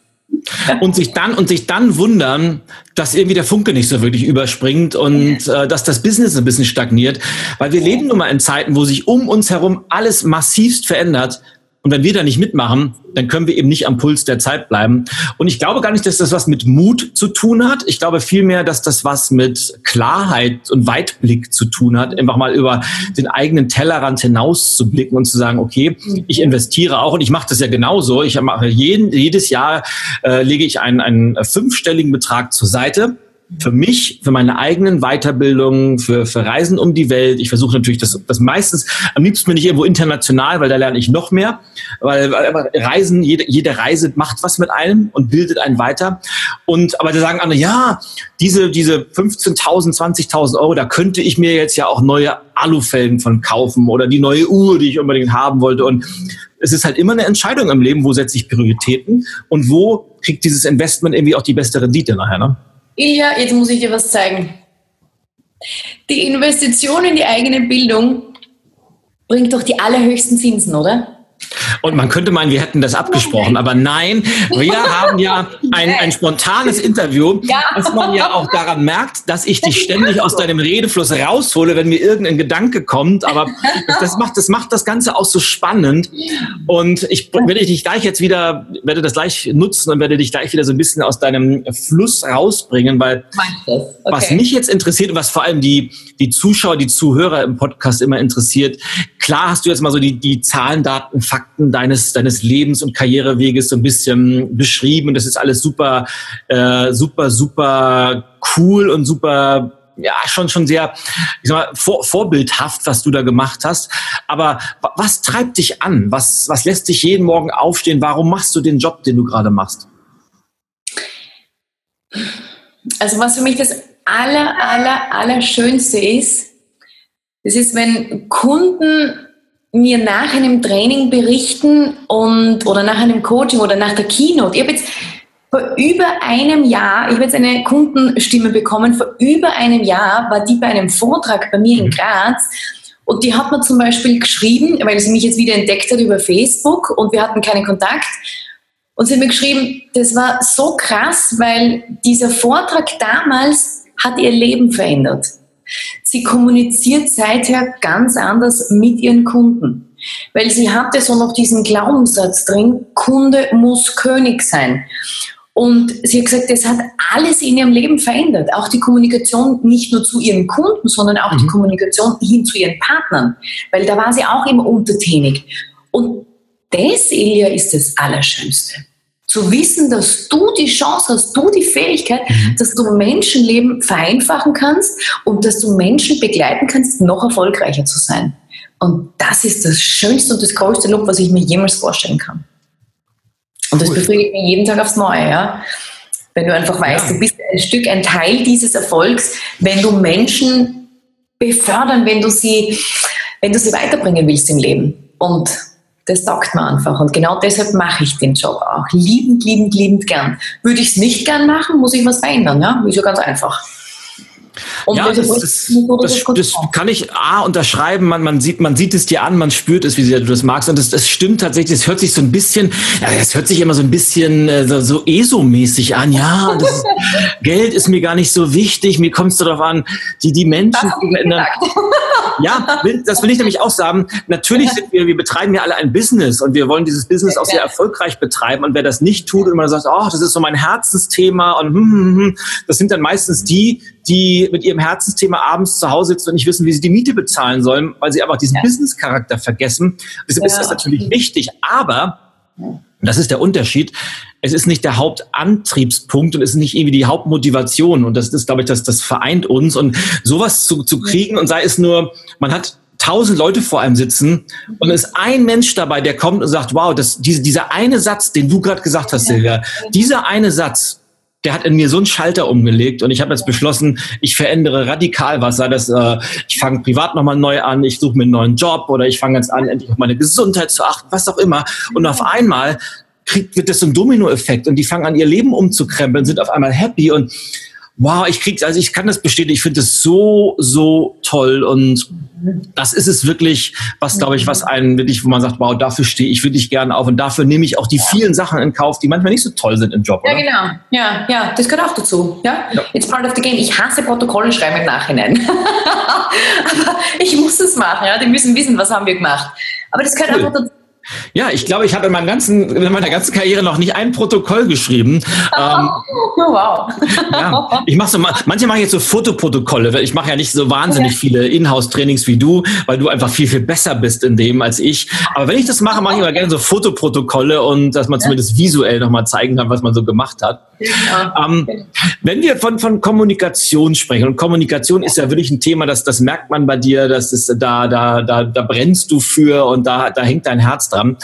und sich dann und sich dann wundern, dass irgendwie der Funke nicht so wirklich überspringt und äh, dass das Business ein bisschen stagniert, weil wir leben nun mal in Zeiten, wo sich um uns herum alles massivst verändert. Und wenn wir da nicht mitmachen, dann können wir eben nicht am Puls der Zeit bleiben. Und ich glaube gar nicht, dass das was mit Mut zu tun hat. Ich glaube vielmehr, dass das was mit Klarheit und Weitblick zu tun hat, einfach mal über den eigenen Tellerrand hinaus zu blicken und zu sagen, okay, ich investiere auch und ich mache das ja genauso. Ich mache jeden, jedes Jahr äh, lege ich einen, einen fünfstelligen Betrag zur Seite für mich, für meine eigenen Weiterbildungen, für, für Reisen um die Welt. Ich versuche natürlich das, das meistens, am liebsten bin ich irgendwo international, weil da lerne ich noch mehr. Weil, weil Reisen, jede, jede Reise macht was mit einem und bildet einen weiter. Und aber da sagen andere, ja, diese, diese 15.000, 20.000 Euro, da könnte ich mir jetzt ja auch neue Alufelgen von kaufen oder die neue Uhr, die ich unbedingt haben wollte. Und es ist halt immer eine Entscheidung im Leben, wo setze ich Prioritäten und wo kriegt dieses Investment irgendwie auch die beste Rendite nachher. Ne? Ilja, jetzt muss ich dir was zeigen. Die Investition in die eigene Bildung bringt doch die allerhöchsten Zinsen, oder? Und man könnte meinen, wir hätten das abgesprochen, aber nein, wir *laughs* haben ja ein, ein spontanes Interview, ja. was man ja auch daran merkt, dass ich dich ständig aus deinem Redefluss raushole, wenn mir irgendein Gedanke kommt. Aber das macht das, macht das Ganze auch so spannend. Und ich werde dich gleich jetzt wieder, werde das gleich nutzen und werde dich gleich wieder so ein bisschen aus deinem Fluss rausbringen, weil okay. was mich jetzt interessiert und was vor allem die, die Zuschauer, die Zuhörer im Podcast immer interessiert, klar hast du jetzt mal so die, die Zahlen, Daten, Fakten deines, deines Lebens und Karriereweges so ein bisschen beschrieben. Und das ist alles super, äh, super, super cool und super ja, schon, schon sehr, ich sag mal, vor, vorbildhaft, was du da gemacht hast. Aber was treibt dich an? Was, was lässt dich jeden Morgen aufstehen? Warum machst du den Job, den du gerade machst? Also was für mich das aller, aller, aller Schönste ist, das ist, wenn Kunden mir nach einem Training berichten und oder nach einem Coaching oder nach der Keynote. Ich habe jetzt vor über einem Jahr, ich habe jetzt eine Kundenstimme bekommen, vor über einem Jahr war die bei einem Vortrag bei mir in mhm. Graz und die hat mir zum Beispiel geschrieben, weil sie mich jetzt wieder entdeckt hat über Facebook und wir hatten keinen Kontakt. Und sie hat mir geschrieben, das war so krass, weil dieser Vortrag damals hat ihr Leben verändert. Sie kommuniziert seither ganz anders mit ihren Kunden, weil sie hatte so noch diesen Glaubenssatz drin, Kunde muss König sein. Und sie hat gesagt, das hat alles in ihrem Leben verändert. Auch die Kommunikation nicht nur zu ihren Kunden, sondern auch mhm. die Kommunikation hin zu ihren Partnern. Weil da war sie auch immer untertänig. Und das, Elia, ist das Allerschönste zu wissen, dass du die Chance hast, du die Fähigkeit, mhm. dass du Menschenleben vereinfachen kannst und dass du Menschen begleiten kannst, noch erfolgreicher zu sein. Und das ist das schönste und das größte Lob, was ich mir jemals vorstellen kann. Und das befriedigt mich jeden Tag aufs Neue, ja. Wenn du einfach weißt, ja. du bist ein Stück, ein Teil dieses Erfolgs, wenn du Menschen befördern, wenn du sie, wenn du sie weiterbringen willst im Leben. Und das sagt man einfach. Und genau deshalb mache ich den Job auch. Liebend, liebend, liebend gern. Würde ich es nicht gern machen, muss ich was verändern. Ja? Ist ja ganz einfach. Und ja, das, das, das, das, kann ich A unterschreiben. Man, man, sieht, man sieht es dir an, man spürt es, wie sehr du das magst. Und das, das stimmt tatsächlich. Es hört sich so ein bisschen, ja, es hört sich immer so ein bisschen äh, so, so ESO-mäßig an. Ja, das ist, *laughs* Geld ist mir gar nicht so wichtig. Mir kommt es darauf an, die, die Menschen. *laughs* ja, das will ich nämlich auch sagen. Natürlich sind wir, wir betreiben ja alle ein Business und wir wollen dieses Business auch sehr erfolgreich betreiben. Und wer das nicht tut und man sagt, oh, das ist so mein Herzensthema und hm, hm, hm, das sind dann meistens die, die mit ihrem Herzensthema abends zu Hause sitzen und nicht wissen, wie sie die Miete bezahlen sollen, weil sie einfach diesen ja. Business-Charakter vergessen. Deshalb ist das natürlich wichtig. Aber, das ist der Unterschied, es ist nicht der Hauptantriebspunkt und es ist nicht irgendwie die Hauptmotivation. Und das ist, glaube ich, das, das vereint uns. Und sowas zu, zu kriegen und sei es nur, man hat tausend Leute vor einem sitzen und es ist ein Mensch dabei, der kommt und sagt, wow, das, diese, dieser eine Satz, den du gerade gesagt hast, Silvia, dieser eine Satz, der hat in mir so einen Schalter umgelegt und ich habe jetzt beschlossen, ich verändere radikal was, sei das, äh, ich fange privat nochmal neu an, ich suche mir einen neuen Job oder ich fange jetzt an, endlich auf meine Gesundheit zu achten, was auch immer. Und auf einmal kriegt, wird das so ein Dominoeffekt und die fangen an, ihr Leben umzukrempeln, sind auf einmal happy und wow, ich krieg, also ich kann das bestätigen, ich finde es so, so toll und das ist es wirklich, was glaube ich, was einen wirklich, wo man sagt, wow, dafür stehe ich wirklich gerne auf und dafür nehme ich auch die vielen Sachen in Kauf, die manchmal nicht so toll sind im Job. Ja, oder? genau. Ja, ja, das gehört auch dazu. Ja? ja. It's part of the game. Ich hasse Protokolle schreiben im Nachhinein. *laughs* Aber ich muss es machen, ja. Die müssen wissen, was haben wir gemacht. Aber das gehört cool. einfach dazu ja, ich glaube, ich habe in, meinem ganzen, in meiner ganzen Karriere noch nicht ein Protokoll geschrieben. Ähm, oh, wow. ja, ich mache so, manche machen jetzt so Fotoprotokolle, weil ich mache ja nicht so wahnsinnig okay. viele Inhouse-Trainings wie du, weil du einfach viel, viel besser bist in dem als ich. Aber wenn ich das mache, mache ich immer gerne so Fotoprotokolle und dass man zumindest visuell nochmal zeigen kann, was man so gemacht hat. Genau. Ähm, wenn wir von, von Kommunikation sprechen, und Kommunikation ist ja wirklich ein Thema, das, das merkt man bei dir, das ist, da, da, da, da brennst du für und da, da hängt dein Herz dran.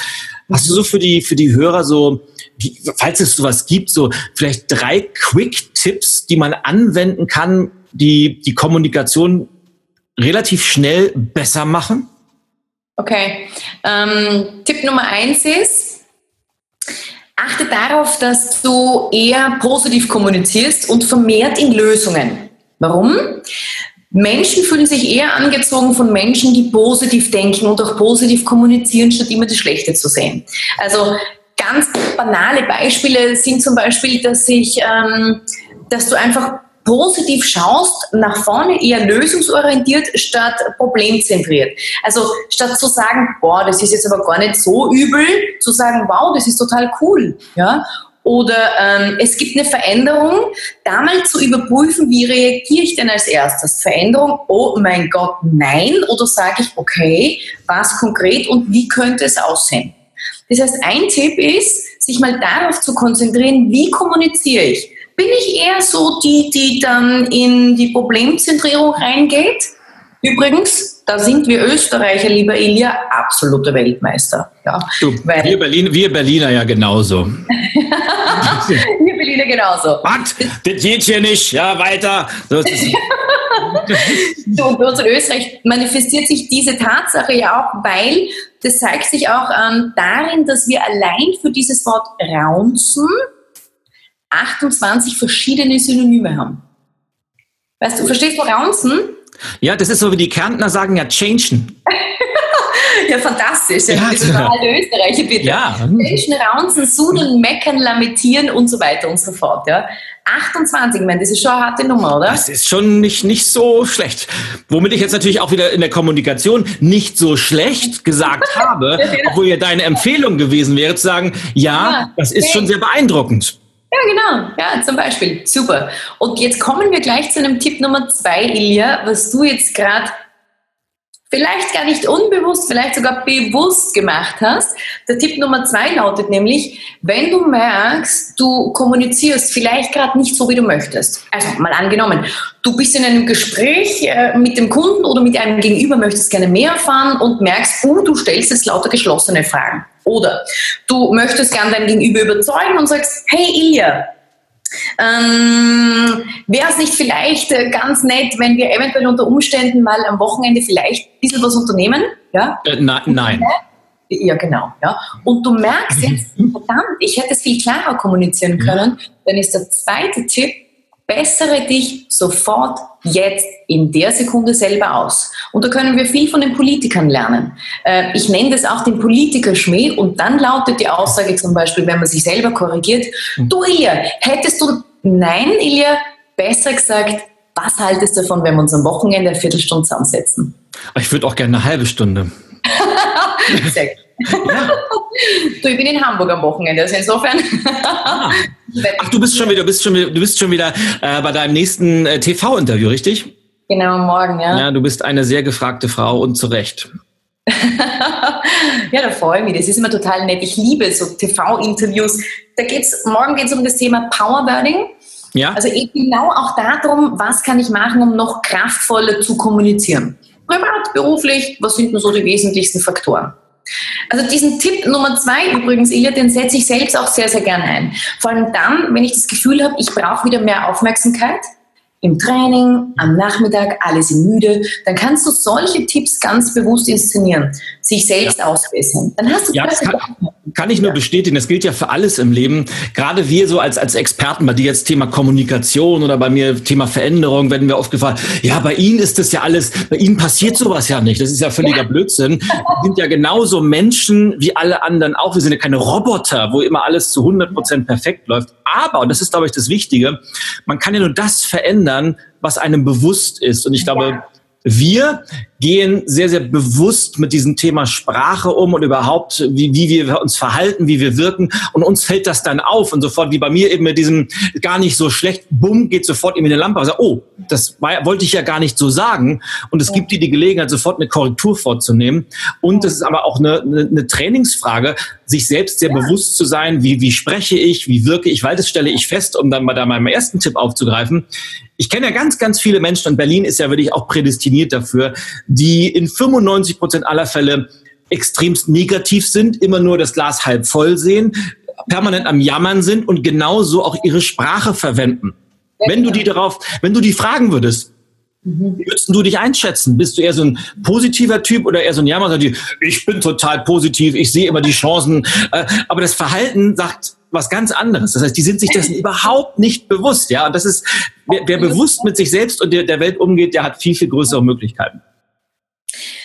Hast du so für die, für die Hörer so, falls es sowas gibt, so vielleicht drei Quick-Tipps, die man anwenden kann, die die Kommunikation relativ schnell besser machen? Okay. Ähm, Tipp Nummer eins ist, achte darauf, dass du eher positiv kommunizierst und vermehrt in Lösungen. Warum? Menschen fühlen sich eher angezogen von Menschen, die positiv denken und auch positiv kommunizieren, statt immer das Schlechte zu sehen. Also ganz banale Beispiele sind zum Beispiel, dass ich, ähm, dass du einfach positiv schaust, nach vorne eher lösungsorientiert statt problemzentriert. Also statt zu sagen, boah, das ist jetzt aber gar nicht so übel, zu sagen, wow, das ist total cool. Ja? Oder ähm, es gibt eine Veränderung, da mal zu überprüfen, wie reagiere ich denn als erstes? Veränderung, oh mein Gott, nein. Oder sage ich, okay, was konkret und wie könnte es aussehen? Das heißt, ein Tipp ist, sich mal darauf zu konzentrieren, wie kommuniziere ich? Bin ich eher so die, die dann in die Problemzentrierung reingeht. Übrigens, da sind wir Österreicher, lieber Ilja, absolute Weltmeister. Ja, du, wir, Berlin, wir Berliner ja genauso. *laughs* wir Berliner genauso. Was? Das geht hier nicht. Ja, weiter. so, bei uns in Österreich manifestiert sich diese Tatsache ja auch, weil das zeigt sich auch ähm, darin, dass wir allein für dieses Wort raunzen 28 verschiedene Synonyme haben. Weißt du, verstehst du Raunzen? Ja, das ist so wie die Kärntner sagen ja changen. *laughs* ja, fantastisch. Ja, das ist total Österreicher, bitte. Ja. Changen, Raunzen, Sudeln, Meckern, Lamentieren und so weiter und so fort. Ja. 28, ich meine, das ist schon eine harte Nummer, oder? Das ist schon nicht, nicht so schlecht. Womit ich jetzt natürlich auch wieder in der Kommunikation nicht so schlecht gesagt *laughs* habe, obwohl ja deine Empfehlung gewesen wäre, zu sagen, ja, ja das ist okay. schon sehr beeindruckend. Ja, genau. Ja, zum Beispiel. Super. Und jetzt kommen wir gleich zu einem Tipp Nummer zwei, Ilja, was du jetzt gerade vielleicht gar nicht unbewusst, vielleicht sogar bewusst gemacht hast. Der Tipp Nummer zwei lautet nämlich, wenn du merkst, du kommunizierst vielleicht gerade nicht so, wie du möchtest. Also mal angenommen, du bist in einem Gespräch äh, mit dem Kunden oder mit einem Gegenüber, möchtest gerne mehr erfahren und merkst, oh, du stellst jetzt lauter geschlossene Fragen. Oder du möchtest gern dein Gegenüber überzeugen und sagst, hey Ilja, ähm, Wäre es nicht vielleicht äh, ganz nett, wenn wir eventuell unter Umständen mal am Wochenende vielleicht ein bisschen was unternehmen? Ja? Äh, na, nein. Ja, genau. Ja. Und du merkst *laughs* jetzt, verdammt, ich hätte es viel klarer kommunizieren können, dann ist der zweite Tipp, bessere dich sofort jetzt in der Sekunde selber aus. Und da können wir viel von den Politikern lernen. Äh, ich nenne das auch den Politikerschmäh und dann lautet die Aussage zum Beispiel, wenn man sich selber korrigiert, mhm. du Ilja, hättest du, nein Ilja, besser gesagt, was haltest du davon, wenn wir uns am Wochenende eine Viertelstunde zusammensetzen? Ich würde auch gerne eine halbe Stunde. *laughs* Sehr gut. Du, ich bin in Hamburg am Wochenende, also insofern. Ah. *laughs* Ach, du bist schon wieder, bist schon, du bist schon wieder äh, bei deinem nächsten äh, TV-Interview, richtig? Genau, morgen, ja. Ja, du bist eine sehr gefragte Frau und zu Recht. *laughs* ja, da freue ich mich. Das ist immer total nett. Ich liebe so TV-Interviews. Da geht's, morgen geht es um das Thema Powerburning. Ja. Also eben genau auch darum, was kann ich machen, um noch kraftvoller zu kommunizieren. Privat, beruflich, was sind denn so die wesentlichsten Faktoren? Also diesen Tipp Nummer zwei übrigens, Ilja, den setze ich selbst auch sehr, sehr gerne ein. Vor allem dann, wenn ich das Gefühl habe, ich brauche wieder mehr Aufmerksamkeit, im Training, am Nachmittag, alle sind müde, dann kannst du solche Tipps ganz bewusst inszenieren, sich selbst ja. ausbessern. Dann hast du ja, kann, kann ich nur bestätigen, das gilt ja für alles im Leben. Gerade wir so als, als Experten, bei dir jetzt Thema Kommunikation oder bei mir Thema Veränderung, werden wir oft gefragt, ja, bei Ihnen ist das ja alles, bei Ihnen passiert sowas ja nicht. Das ist ja völliger ja. Blödsinn. Wir sind ja genauso Menschen wie alle anderen auch. Wir sind ja keine Roboter, wo immer alles zu 100 Prozent perfekt läuft. Aber, und das ist, glaube ich, das Wichtige, man kann ja nur das verändern, was einem bewusst ist. Und ich glaube, ja wir, gehen sehr, sehr bewusst mit diesem Thema Sprache um und überhaupt, wie, wie wir uns verhalten, wie wir wirken. Und uns fällt das dann auf und sofort, wie bei mir eben mit diesem gar nicht so schlecht, bumm, geht sofort eben in eine Lampe. Sagt, oh, das war, wollte ich ja gar nicht so sagen. Und es gibt dir die Gelegenheit, sofort eine Korrektur vorzunehmen. Und es ist aber auch eine, eine, eine Trainingsfrage, sich selbst sehr ja. bewusst zu sein, wie, wie spreche ich, wie wirke ich, weil das stelle ich fest, um dann mal da meinen ersten Tipp aufzugreifen. Ich kenne ja ganz, ganz viele Menschen und Berlin ist ja wirklich auch prädestiniert dafür, die in 95 Prozent aller Fälle extremst negativ sind, immer nur das Glas halb voll sehen, permanent am Jammern sind und genauso auch ihre Sprache verwenden. Wenn du die darauf, wenn du die fragen würdest, mhm. wie würdest du dich einschätzen? Bist du eher so ein positiver Typ oder eher so ein Jammer? Ich bin total positiv, ich sehe immer die Chancen. Äh, aber das Verhalten sagt was ganz anderes. Das heißt, die sind sich dessen überhaupt nicht bewusst. Ja, und das ist, wer, wer bewusst mit sich selbst und der, der Welt umgeht, der hat viel, viel größere Möglichkeiten.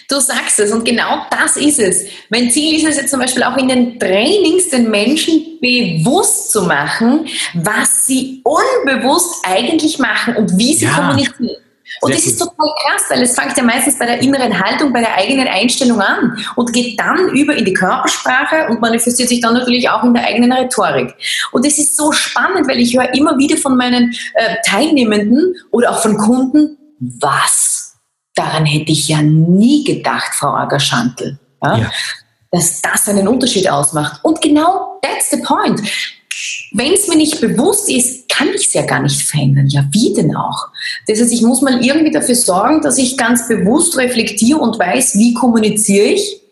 Du sagst es und genau das ist es. Mein Ziel ist es jetzt zum Beispiel auch in den Trainings den Menschen bewusst zu machen, was sie unbewusst eigentlich machen und wie sie ja. kommunizieren. Und Sehr das ist total krass, weil es fängt ja meistens bei der inneren Haltung, bei der eigenen Einstellung an und geht dann über in die Körpersprache und manifestiert sich dann natürlich auch in der eigenen Rhetorik. Und es ist so spannend, weil ich höre immer wieder von meinen äh, Teilnehmenden oder auch von Kunden, was? Daran hätte ich ja nie gedacht, Frau Agerschantel. Ja? ja. Dass das einen Unterschied ausmacht. Und genau that's the point. Wenn es mir nicht bewusst ist, kann ich es ja gar nicht verändern. Ja, wie denn auch? Das heißt, ich muss mal irgendwie dafür sorgen, dass ich ganz bewusst reflektiere und weiß, wie kommuniziere ich.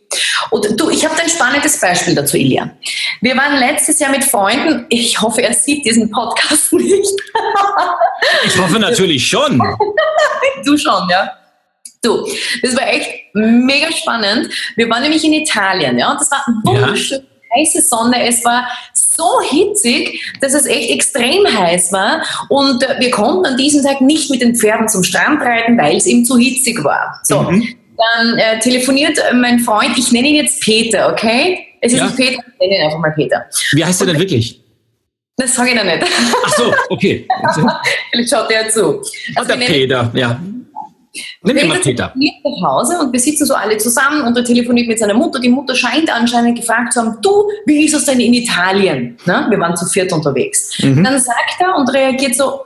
Und du, ich habe ein spannendes Beispiel dazu, Ilja. Wir waren letztes Jahr mit Freunden. Ich hoffe, er sieht diesen Podcast nicht. ich hoffe natürlich schon. *laughs* du schon, ja. Du, das war echt mega spannend. Wir waren nämlich in Italien, ja. Das war wunderschön. Ja heiße Sonne. Es war so hitzig, dass es echt extrem heiß war. Und äh, wir konnten an diesem Tag nicht mit den Pferden zum Strand reiten, weil es eben zu hitzig war. So. Mhm. Dann äh, telefoniert mein Freund, ich nenne ihn jetzt Peter, okay? Es ist ja. nicht Peter, ich nenne ihn einfach mal Peter. Wie heißt er denn wirklich? Das sage ich noch nicht. Ach so, okay. *laughs* Vielleicht schaut er zu. Also der Peter, ja. Nimm Peter, Peter. nach Hause und wir sitzen so alle zusammen und er telefoniert mit seiner Mutter. Die Mutter scheint anscheinend gefragt zu haben, du, wie ist es denn in Italien? Na, wir waren zu viert unterwegs. Mhm. Dann sagt er und reagiert so,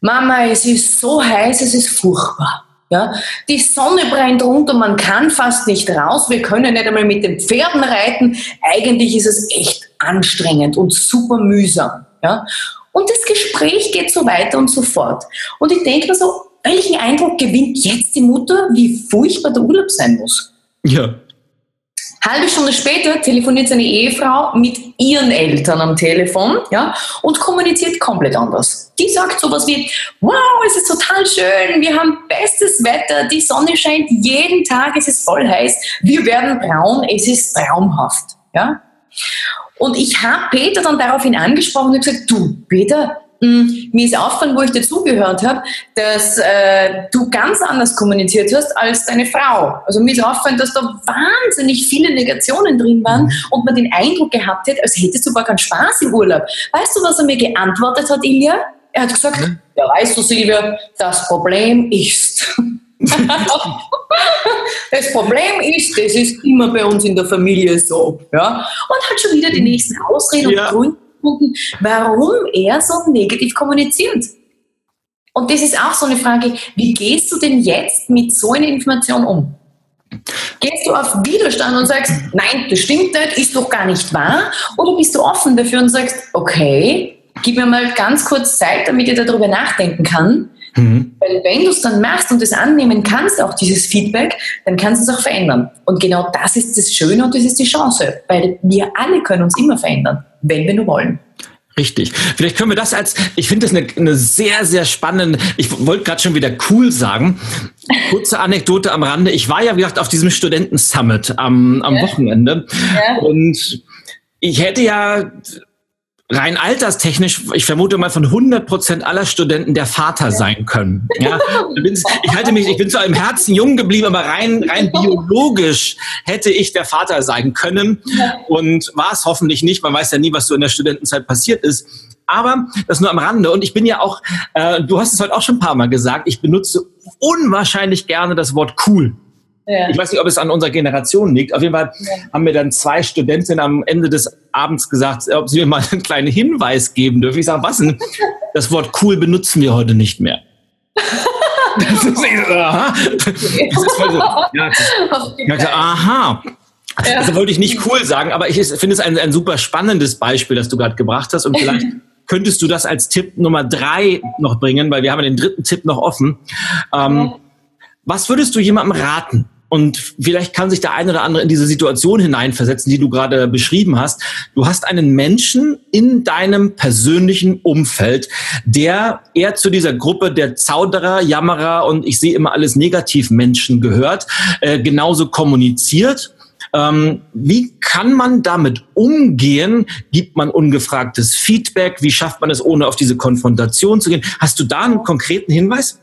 Mama, es ist so heiß, es ist furchtbar. Ja, die Sonne brennt runter, man kann fast nicht raus, wir können nicht einmal mit den Pferden reiten. Eigentlich ist es echt anstrengend und super mühsam. Ja? Und das Gespräch geht so weiter und so fort. Und ich denke mir so, welchen Eindruck gewinnt jetzt die Mutter, wie furchtbar der Urlaub sein muss? Ja. Halbe Stunde später telefoniert seine Ehefrau mit ihren Eltern am Telefon ja, und kommuniziert komplett anders. Die sagt sowas wie, wow, es ist total schön, wir haben bestes Wetter, die Sonne scheint jeden Tag, es ist voll heiß, wir werden braun, es ist traumhaft. Ja? Und ich habe Peter dann daraufhin angesprochen und gesagt, du Peter, mir ist aufgefallen, wo ich dir zugehört habe, dass äh, du ganz anders kommuniziert hast als deine Frau. Also mir ist aufgefallen, dass da wahnsinnig viele Negationen drin waren mhm. und man den Eindruck gehabt hat, als hättest du gar keinen Spaß im Urlaub. Weißt du, was er mir geantwortet hat, Ilja? Er hat gesagt, mhm. ja weißt du, Silvia, das Problem ist. *laughs* das Problem ist, das ist immer bei uns in der Familie so. Ja? Und hat schon wieder die nächsten Ausreden ja. und Gründe gefunden, warum er so negativ kommuniziert. Und das ist auch so eine Frage, wie gehst du denn jetzt mit so einer Information um? Gehst du auf Widerstand und sagst, nein, das stimmt nicht, ist doch gar nicht wahr? Oder bist du offen dafür und sagst, okay, gib mir mal ganz kurz Zeit, damit ich darüber nachdenken kann. Mhm. Weil wenn du es dann machst und es annehmen kannst, auch dieses Feedback, dann kannst du es auch verändern. Und genau das ist das Schöne und das ist die Chance, weil wir alle können uns immer verändern, wenn wir nur wollen. Richtig. Vielleicht können wir das als, ich finde das eine, eine sehr, sehr spannende, ich wollte gerade schon wieder cool sagen. Kurze Anekdote am Rande. Ich war ja, wie gesagt, auf diesem Studenten-Summit am, am ja. Wochenende. Ja. Und ich hätte ja rein alterstechnisch, ich vermute mal von 100 Prozent aller Studenten der Vater sein können. Ja, *laughs* ich halte mich, ich bin zu einem Herzen jung geblieben, aber rein, rein biologisch hätte ich der Vater sein können und war es hoffentlich nicht. Man weiß ja nie, was so in der Studentenzeit passiert ist. Aber das nur am Rande. Und ich bin ja auch, äh, du hast es heute auch schon ein paar Mal gesagt, ich benutze unwahrscheinlich gerne das Wort cool. Ja. Ich weiß nicht, ob es an unserer Generation liegt. Auf jeden Fall ja. haben mir dann zwei Studentinnen am Ende des Abends gesagt, ob sie mir mal einen kleinen Hinweis geben dürfen. Ich sage, was denn? Das Wort cool benutzen wir heute nicht mehr. *laughs* das ist, aha. Das ist so, ja, ja, *laughs* aha. Ja. Also wollte ich nicht cool sagen, aber ich finde es ein, ein super spannendes Beispiel, das du gerade gebracht hast. Und vielleicht *laughs* könntest du das als Tipp Nummer drei noch bringen, weil wir haben den dritten Tipp noch offen. Ähm, was würdest du jemandem raten? Und vielleicht kann sich der eine oder andere in diese Situation hineinversetzen, die du gerade beschrieben hast. Du hast einen Menschen in deinem persönlichen Umfeld, der eher zu dieser Gruppe der Zauderer, Jammerer und ich sehe immer alles negativ Menschen gehört, äh, genauso kommuniziert ähm, wie kann man damit umgehen? Gibt man ungefragtes Feedback? Wie schafft man es, ohne auf diese Konfrontation zu gehen? Hast du da einen konkreten Hinweis?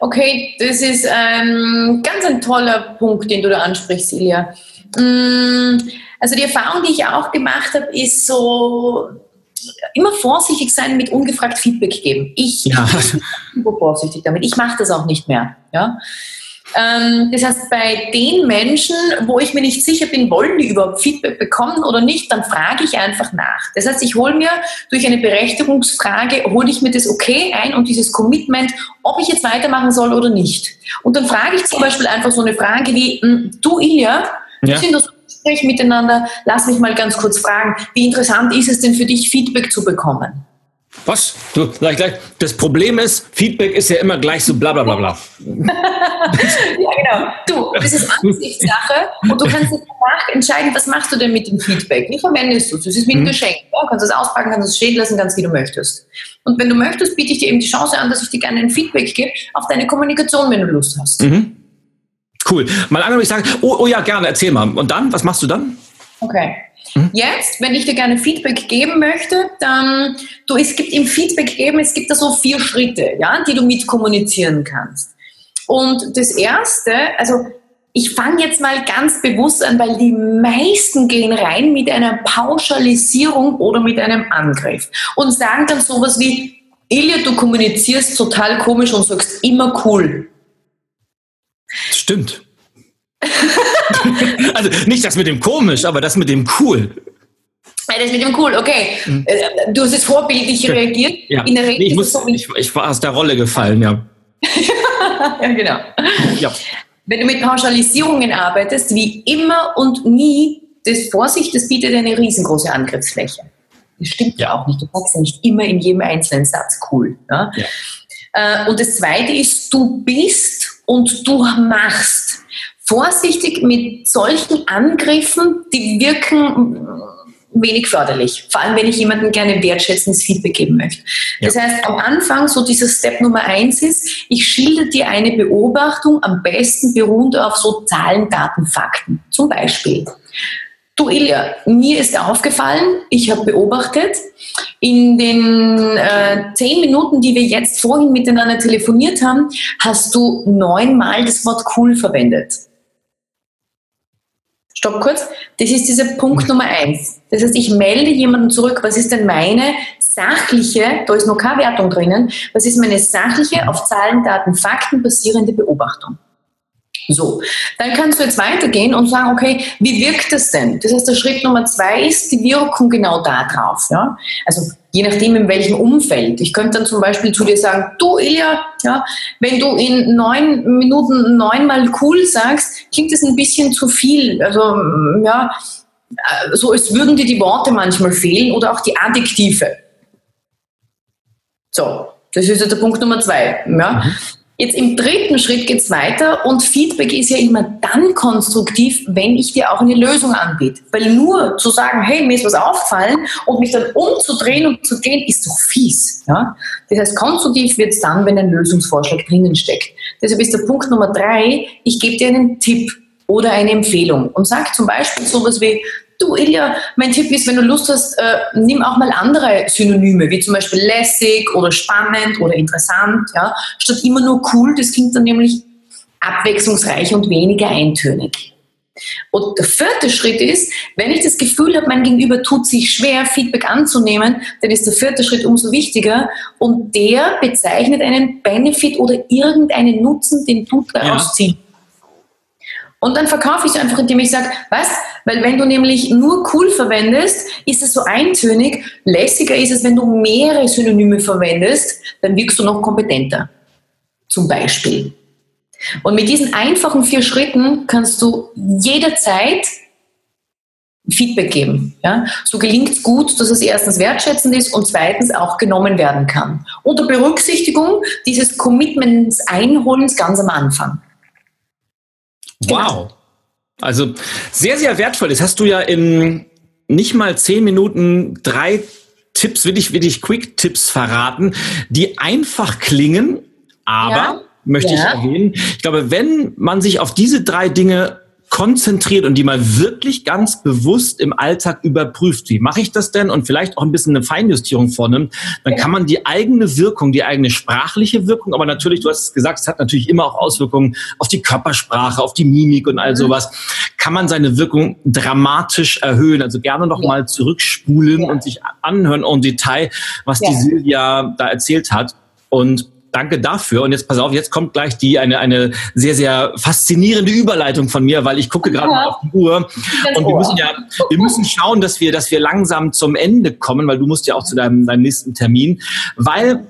Okay, das ist ähm, ganz ein toller Punkt, den du da ansprichst, Ilja. Mm, also die Erfahrung, die ich auch gemacht habe, ist so immer vorsichtig sein mit ungefragt Feedback geben. Ich ja. *laughs* bin vorsichtig damit. Ich mache das auch nicht mehr. Ja. Ähm, das heißt, bei den Menschen, wo ich mir nicht sicher bin, wollen die überhaupt Feedback bekommen oder nicht, dann frage ich einfach nach. Das heißt, ich hole mir durch eine Berechtigungsfrage, hole ich mir das Okay ein und dieses Commitment, ob ich jetzt weitermachen soll oder nicht. Und dann frage ich zum Beispiel einfach so eine Frage wie, hm, du Ilja, wir ja. sind das Gespräch miteinander, lass mich mal ganz kurz fragen, wie interessant ist es denn für dich, Feedback zu bekommen? Was? Du, sag ich gleich, das Problem ist, Feedback ist ja immer gleich so bla bla bla bla. *laughs* ja, genau. Du, das ist *laughs* Ansichtssache und du kannst danach entscheiden, was machst du denn mit dem Feedback? Wie verwendest du es? Das ist wie ein mhm. Geschenk. Ja? Du kannst es auspacken, kannst es stehen lassen, ganz wie du möchtest. Und wenn du möchtest, biete ich dir eben die Chance an, dass ich dir gerne ein Feedback gebe auf deine Kommunikation, wenn du Lust hast. Mhm. Cool. Mal angenommen, ich sage, oh, oh ja, gerne, erzähl mal. Und dann, was machst du dann? Okay. Mhm. Jetzt, wenn ich dir gerne Feedback geben möchte, dann, du, es gibt im Feedback geben, es gibt da so vier Schritte, ja, die du mit kommunizieren kannst. Und das erste, also ich fange jetzt mal ganz bewusst an, weil die meisten gehen rein mit einer Pauschalisierung oder mit einem Angriff und sagen dann sowas wie, Ilja, du kommunizierst total komisch und sagst immer cool. Stimmt. *laughs* *laughs* also nicht das mit dem komisch, aber das mit dem cool. Das mit dem cool, okay. Mhm. Du hast jetzt vorbildlich reagiert. Ja. In der Regel nee, ich, muss, so ich, ich, war aus der Rolle gefallen, ja. *laughs* ja, genau. Ja. Wenn du mit Pauschalisierungen arbeitest, wie immer und nie, das Vorsicht, das bietet eine riesengroße Angriffsfläche. Das stimmt ja auch nicht. Du sagst ja nicht immer in jedem einzelnen Satz cool. Ja? ja. Äh, und das Zweite ist, du bist und du machst vorsichtig mit solchen Angriffen, die wirken wenig förderlich. Vor allem, wenn ich jemandem gerne wertschätzendes Feedback geben möchte. Ja. Das heißt, am Anfang, so dieser Step Nummer eins ist, ich schilder dir eine Beobachtung, am besten beruhend auf so Zahlen, Daten, Fakten. Zum Beispiel. Du Ilja, mir ist aufgefallen, ich habe beobachtet, in den äh, zehn Minuten, die wir jetzt vorhin miteinander telefoniert haben, hast du neunmal das Wort cool verwendet. Stopp kurz. Das ist dieser Punkt Nummer eins. Das heißt, ich melde jemanden zurück, was ist denn meine sachliche, da ist noch keine Wertung drinnen, was ist meine sachliche, auf Zahlen, Daten, Fakten basierende Beobachtung? So, dann kannst du jetzt weitergehen und sagen, okay, wie wirkt das denn? Das heißt, der Schritt Nummer zwei ist die Wirkung genau da drauf. Ja? Also je nachdem in welchem Umfeld. Ich könnte dann zum Beispiel zu dir sagen, du Ilja, ja, wenn du in neun Minuten neunmal cool sagst, klingt das ein bisschen zu viel. Also ja, so es würden dir die Worte manchmal fehlen oder auch die Adjektive. So, das ist jetzt der Punkt Nummer zwei. Ja. Mhm. Jetzt im dritten Schritt geht es weiter und Feedback ist ja immer dann konstruktiv, wenn ich dir auch eine Lösung anbiete. Weil nur zu sagen, hey, mir ist was aufgefallen und mich dann umzudrehen und zu gehen, ist doch fies. Ja? Das heißt, konstruktiv wird es dann, wenn ein Lösungsvorschlag drinnen steckt. Deshalb ist der Punkt Nummer drei, ich gebe dir einen Tipp oder eine Empfehlung und sage zum Beispiel sowas wie, Du, Ilja, mein Tipp ist, wenn du Lust hast, äh, nimm auch mal andere Synonyme, wie zum Beispiel lässig oder spannend oder interessant, ja, statt immer nur cool. Das klingt dann nämlich abwechslungsreich und weniger eintönig. Und der vierte Schritt ist, wenn ich das Gefühl habe, mein Gegenüber tut sich schwer, Feedback anzunehmen, dann ist der vierte Schritt umso wichtiger und der bezeichnet einen Benefit oder irgendeinen Nutzen, den du daraus ja. ziehst. Und dann verkaufe ich es einfach, indem ich sage, was? Weil wenn du nämlich nur cool verwendest, ist es so eintönig. Lässiger ist es, wenn du mehrere Synonyme verwendest, dann wirkst du noch kompetenter. Zum Beispiel. Und mit diesen einfachen vier Schritten kannst du jederzeit Feedback geben. Ja? So gelingt es gut, dass es erstens wertschätzend ist und zweitens auch genommen werden kann. Unter Berücksichtigung dieses Commitments Einholens ganz am Anfang. Genau. Wow. Also sehr, sehr wertvoll. Das hast du ja in nicht mal zehn Minuten drei Tipps, wirklich, wirklich Quick-Tipps verraten, die einfach klingen, aber ja möchte ja. ich erwähnen. Ich glaube, wenn man sich auf diese drei Dinge konzentriert und die mal wirklich ganz bewusst im Alltag überprüft, wie mache ich das denn und vielleicht auch ein bisschen eine Feinjustierung vornimmt, dann kann man die eigene Wirkung, die eigene sprachliche Wirkung, aber natürlich, du hast es gesagt, es hat natürlich immer auch Auswirkungen auf die Körpersprache, auf die Mimik und all mhm. sowas, kann man seine Wirkung dramatisch erhöhen. Also gerne noch ja. mal zurückspulen ja. und sich anhören en Detail, was ja. die Silvia da erzählt hat. Und Danke dafür. Und jetzt pass auf, jetzt kommt gleich die eine, eine sehr, sehr faszinierende Überleitung von mir, weil ich gucke gerade mal auf die Uhr. Und wir müssen ja, wir müssen schauen, dass wir, dass wir langsam zum Ende kommen, weil du musst ja auch zu deinem, deinem nächsten Termin. Weil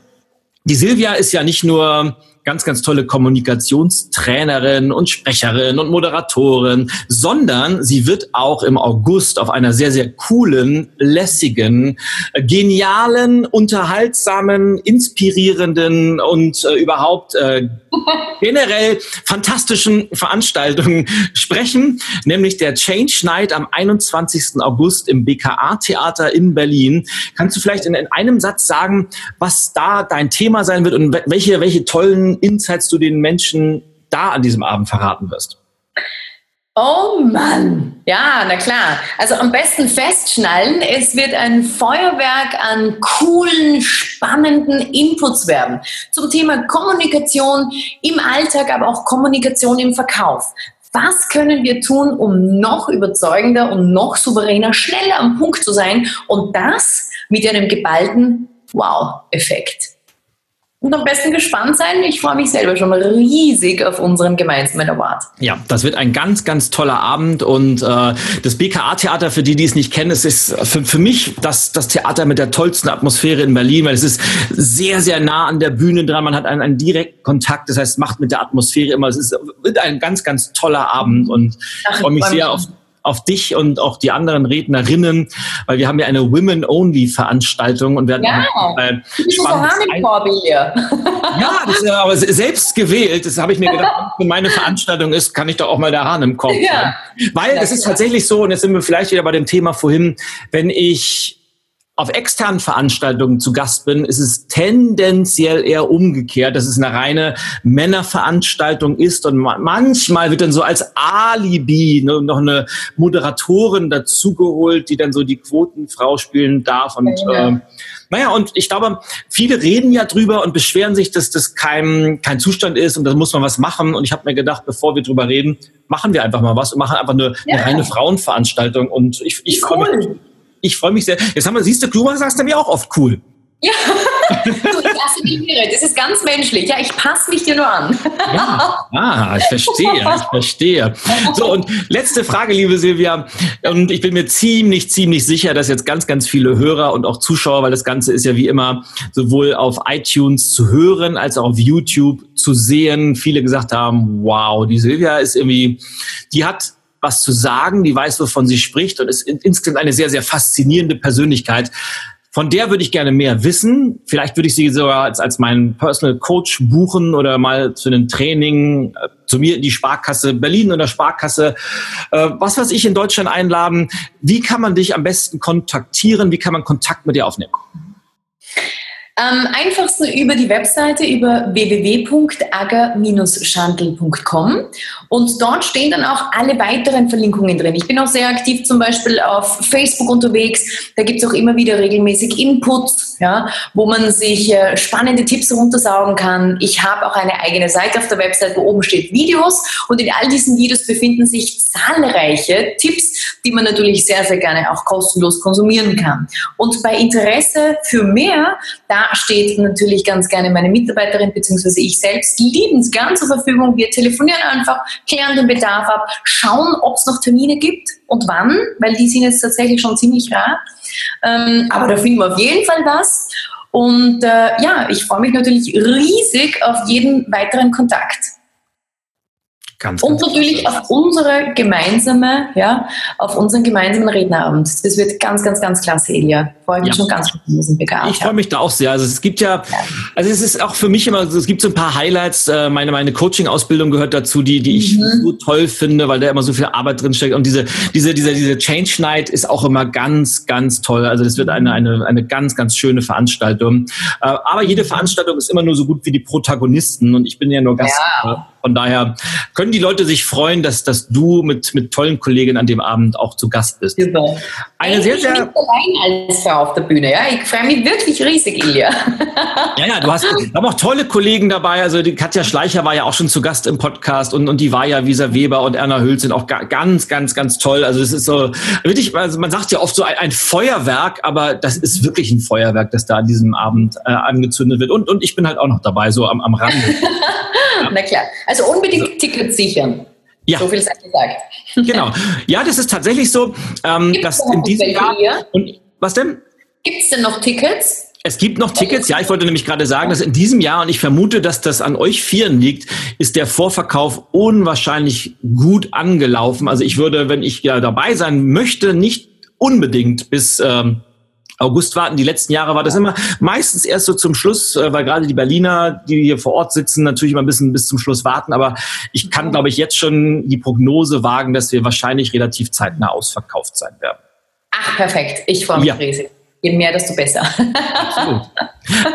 die Silvia ist ja nicht nur ganz, ganz tolle Kommunikationstrainerin und Sprecherin und Moderatorin, sondern sie wird auch im August auf einer sehr, sehr coolen, lässigen, genialen, unterhaltsamen, inspirierenden und äh, überhaupt äh, *laughs* generell fantastischen Veranstaltung sprechen, nämlich der Change Night am 21. August im BKA-Theater in Berlin. Kannst du vielleicht in, in, einem Satz sagen, was da dein Thema sein wird und welche, welche tollen Insights du den Menschen da an diesem Abend verraten wirst? Oh Mann, ja, na klar. Also am besten festschnallen, es wird ein Feuerwerk an coolen, spannenden Inputs werden zum Thema Kommunikation im Alltag, aber auch Kommunikation im Verkauf. Was können wir tun, um noch überzeugender und noch souveräner, schneller am Punkt zu sein und das mit einem geballten Wow-Effekt? Und am besten gespannt sein. Ich freue mich selber schon riesig auf unseren gemeinsamen Award. Ja, das wird ein ganz, ganz toller Abend. Und äh, das BKA-Theater, für die, die es nicht kennen, es ist für, für mich das, das Theater mit der tollsten Atmosphäre in Berlin, weil es ist sehr, sehr nah an der Bühne dran. Man hat einen, einen direkten Kontakt. Das heißt, macht mit der Atmosphäre immer. Es ist wird ein ganz, ganz toller Abend. Und Ach, ich freue mich sehr auf auf dich und auch die anderen Rednerinnen, weil wir haben ja eine Women-Only-Veranstaltung und werden ja, auch äh, spannend. Ja, das ist aber selbst gewählt. Das habe ich mir gedacht, wenn meine Veranstaltung ist, kann ich doch auch mal der Hahn im Kopf ja. Weil es ist tatsächlich so, und jetzt sind wir vielleicht wieder bei dem Thema vorhin, wenn ich auf externen Veranstaltungen zu Gast bin, ist es tendenziell eher umgekehrt, dass es eine reine Männerveranstaltung ist und manchmal wird dann so als Alibi ne, noch eine Moderatorin dazugeholt, die dann so die Quotenfrau spielen darf und ja. äh, naja, und ich glaube, viele reden ja drüber und beschweren sich, dass das kein, kein Zustand ist und da muss man was machen. Und ich habe mir gedacht, bevor wir drüber reden, machen wir einfach mal was und machen einfach eine, ja. eine reine Frauenveranstaltung. Und ich, ich cool. freue mich ich freue mich sehr. Jetzt haben wir, siehst du, du sagst mir auch oft cool. Ja, *laughs* du, ich assimiliere. Das ist ganz menschlich. Ja, ich passe mich dir nur an. ja, ah, ich verstehe, ich *laughs* verstehe. So, und letzte Frage, liebe Silvia. Und ich bin mir ziemlich, ziemlich sicher, dass jetzt ganz, ganz viele Hörer und auch Zuschauer, weil das Ganze ist ja wie immer sowohl auf iTunes zu hören als auch auf YouTube zu sehen, viele gesagt haben, wow, die Silvia ist irgendwie, die hat was zu sagen, die weiß, wovon sie spricht und ist insgesamt eine sehr, sehr faszinierende Persönlichkeit. Von der würde ich gerne mehr wissen. Vielleicht würde ich sie sogar als, als meinen Personal Coach buchen oder mal zu einem Training äh, zu mir in die Sparkasse Berlin oder Sparkasse, äh, was weiß ich, in Deutschland einladen. Wie kann man dich am besten kontaktieren? Wie kann man Kontakt mit dir aufnehmen? Am einfachsten über die Webseite über www.ager-schandl.com und dort stehen dann auch alle weiteren Verlinkungen drin. Ich bin auch sehr aktiv zum Beispiel auf Facebook unterwegs. Da gibt es auch immer wieder regelmäßig Inputs, ja, wo man sich äh, spannende Tipps runtersaugen kann. Ich habe auch eine eigene Seite auf der Website, wo oben steht Videos und in all diesen Videos befinden sich zahlreiche Tipps, die man natürlich sehr, sehr gerne auch kostenlos konsumieren kann. Und bei Interesse für mehr, da steht natürlich ganz gerne meine Mitarbeiterin bzw. ich selbst liebend gern zur Verfügung. Wir telefonieren einfach, klären den Bedarf ab, schauen, ob es noch Termine gibt und wann, weil die sind jetzt tatsächlich schon ziemlich rar. Ähm, aber da finden wir auf jeden Fall was. Und äh, ja, ich freue mich natürlich riesig auf jeden weiteren Kontakt. Ganz, und natürlich auf unsere gemeinsame, ja, auf unseren gemeinsamen Rednerabend. Das wird ganz, ganz, ganz klasse, Elia. Freue mich ja. schon ganz begeistert. Ich freue mich da auch sehr. Also es gibt ja, also es ist auch für mich immer, es gibt so ein paar Highlights. Äh, meine, meine Coaching-Ausbildung gehört dazu, die, die ich mhm. so toll finde, weil da immer so viel Arbeit drin steckt. Und diese, diese, diese, diese Change Night ist auch immer ganz, ganz toll. Also das wird eine, eine, eine ganz, ganz schöne Veranstaltung. Äh, aber jede Veranstaltung ist immer nur so gut wie die Protagonisten. Und ich bin ja nur Gast. Ja. Von daher können die Leute sich freuen, dass, dass du mit, mit tollen Kollegen an dem Abend auch zu Gast bist. Super. Eine sehr, sehr. Ich bin allein als Frau auf der Bühne, ja. Ich freue mich wirklich riesig, Ilja. *laughs* Ja, ja, du hast aber auch tolle Kollegen dabei. Also die Katja Schleicher war ja auch schon zu Gast im Podcast und, und die war ja Visa Weber und Erna Hülz sind auch ganz, ganz, ganz toll. Also es ist so, wirklich, also man sagt ja oft so ein, ein, Feuerwerk, aber das ist wirklich ein Feuerwerk, das da an diesem Abend äh, angezündet wird. Und, und ich bin halt auch noch dabei, so am, am Rande. *laughs* Na klar. Also unbedingt also, Tickets sichern. Ja. So viel sei gesagt. Genau. Ja, das ist tatsächlich so, ähm, dass in diesem Jahr. Und, was denn? Gibt es denn noch Tickets? Es gibt noch Tickets, ja, ich wollte nämlich gerade sagen, dass in diesem Jahr, und ich vermute, dass das an euch Vieren liegt, ist der Vorverkauf unwahrscheinlich gut angelaufen. Also ich würde, wenn ich ja dabei sein möchte, nicht unbedingt bis ähm, August warten. Die letzten Jahre war das immer meistens erst so zum Schluss, äh, weil gerade die Berliner, die hier vor Ort sitzen, natürlich immer ein bisschen bis zum Schluss warten. Aber ich kann, glaube ich, jetzt schon die Prognose wagen, dass wir wahrscheinlich relativ zeitnah ausverkauft sein werden. Ach, perfekt. Ich freue mich ja. riesig. Je mehr, desto besser. Absolut.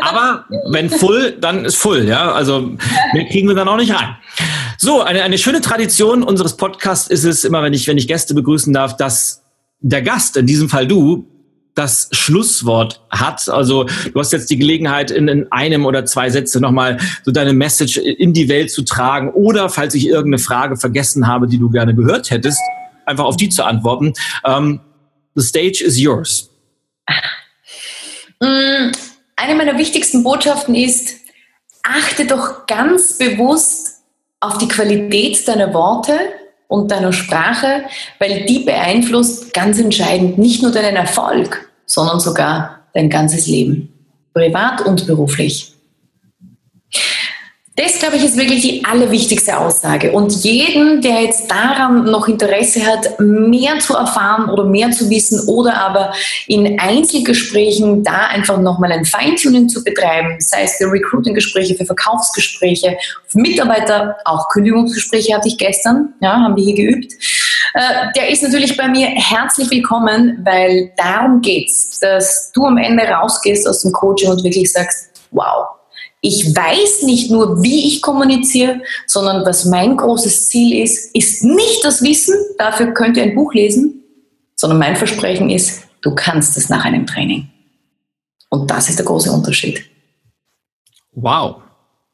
*laughs* Aber wenn full, dann ist full, ja. Also mehr kriegen wir dann auch nicht rein. So, eine, eine schöne Tradition unseres Podcasts ist es immer, wenn ich, wenn ich Gäste begrüßen darf, dass der Gast, in diesem Fall du, das Schlusswort hat. Also du hast jetzt die Gelegenheit, in, in einem oder zwei Sätze nochmal so deine Message in die Welt zu tragen oder falls ich irgendeine Frage vergessen habe, die du gerne gehört hättest, einfach auf die zu antworten. Um, the stage is yours. Mm, eine meiner wichtigsten Botschaften ist, achte doch ganz bewusst auf die Qualität deiner Worte und deiner Sprache, weil die beeinflusst ganz entscheidend nicht nur deinen Erfolg, sondern sogar dein ganzes Leben, privat und beruflich. Das, glaube ich, ist wirklich die allerwichtigste Aussage. Und jeden, der jetzt daran noch Interesse hat, mehr zu erfahren oder mehr zu wissen oder aber in Einzelgesprächen da einfach nochmal ein Feintuning zu betreiben, sei es für Recruiting-Gespräche, für Verkaufsgespräche, für Mitarbeiter, auch Kündigungsgespräche hatte ich gestern, ja, haben wir hier geübt. Äh, der ist natürlich bei mir herzlich willkommen, weil darum geht's, dass du am Ende rausgehst aus dem Coaching und wirklich sagst, wow, ich weiß nicht nur, wie ich kommuniziere, sondern was mein großes Ziel ist, ist nicht das Wissen, dafür könnt ihr ein Buch lesen, sondern mein Versprechen ist, du kannst es nach einem Training. Und das ist der große Unterschied. Wow,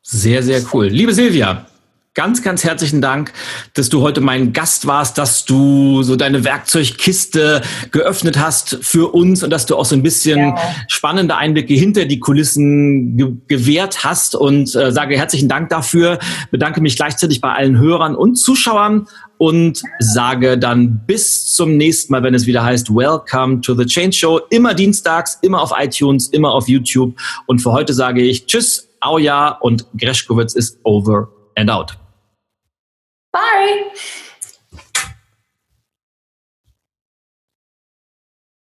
sehr, sehr cool. Liebe Silvia, ganz, ganz herzlichen Dank, dass du heute mein Gast warst, dass du so deine Werkzeugkiste geöffnet hast für uns und dass du auch so ein bisschen ja. spannende Einblicke hinter die Kulissen ge gewährt hast und äh, sage herzlichen Dank dafür, bedanke mich gleichzeitig bei allen Hörern und Zuschauern und sage dann bis zum nächsten Mal, wenn es wieder heißt Welcome to the Change Show. Immer dienstags, immer auf iTunes, immer auf YouTube. Und für heute sage ich Tschüss, Auja und Greschkowitz ist over and out. Bye.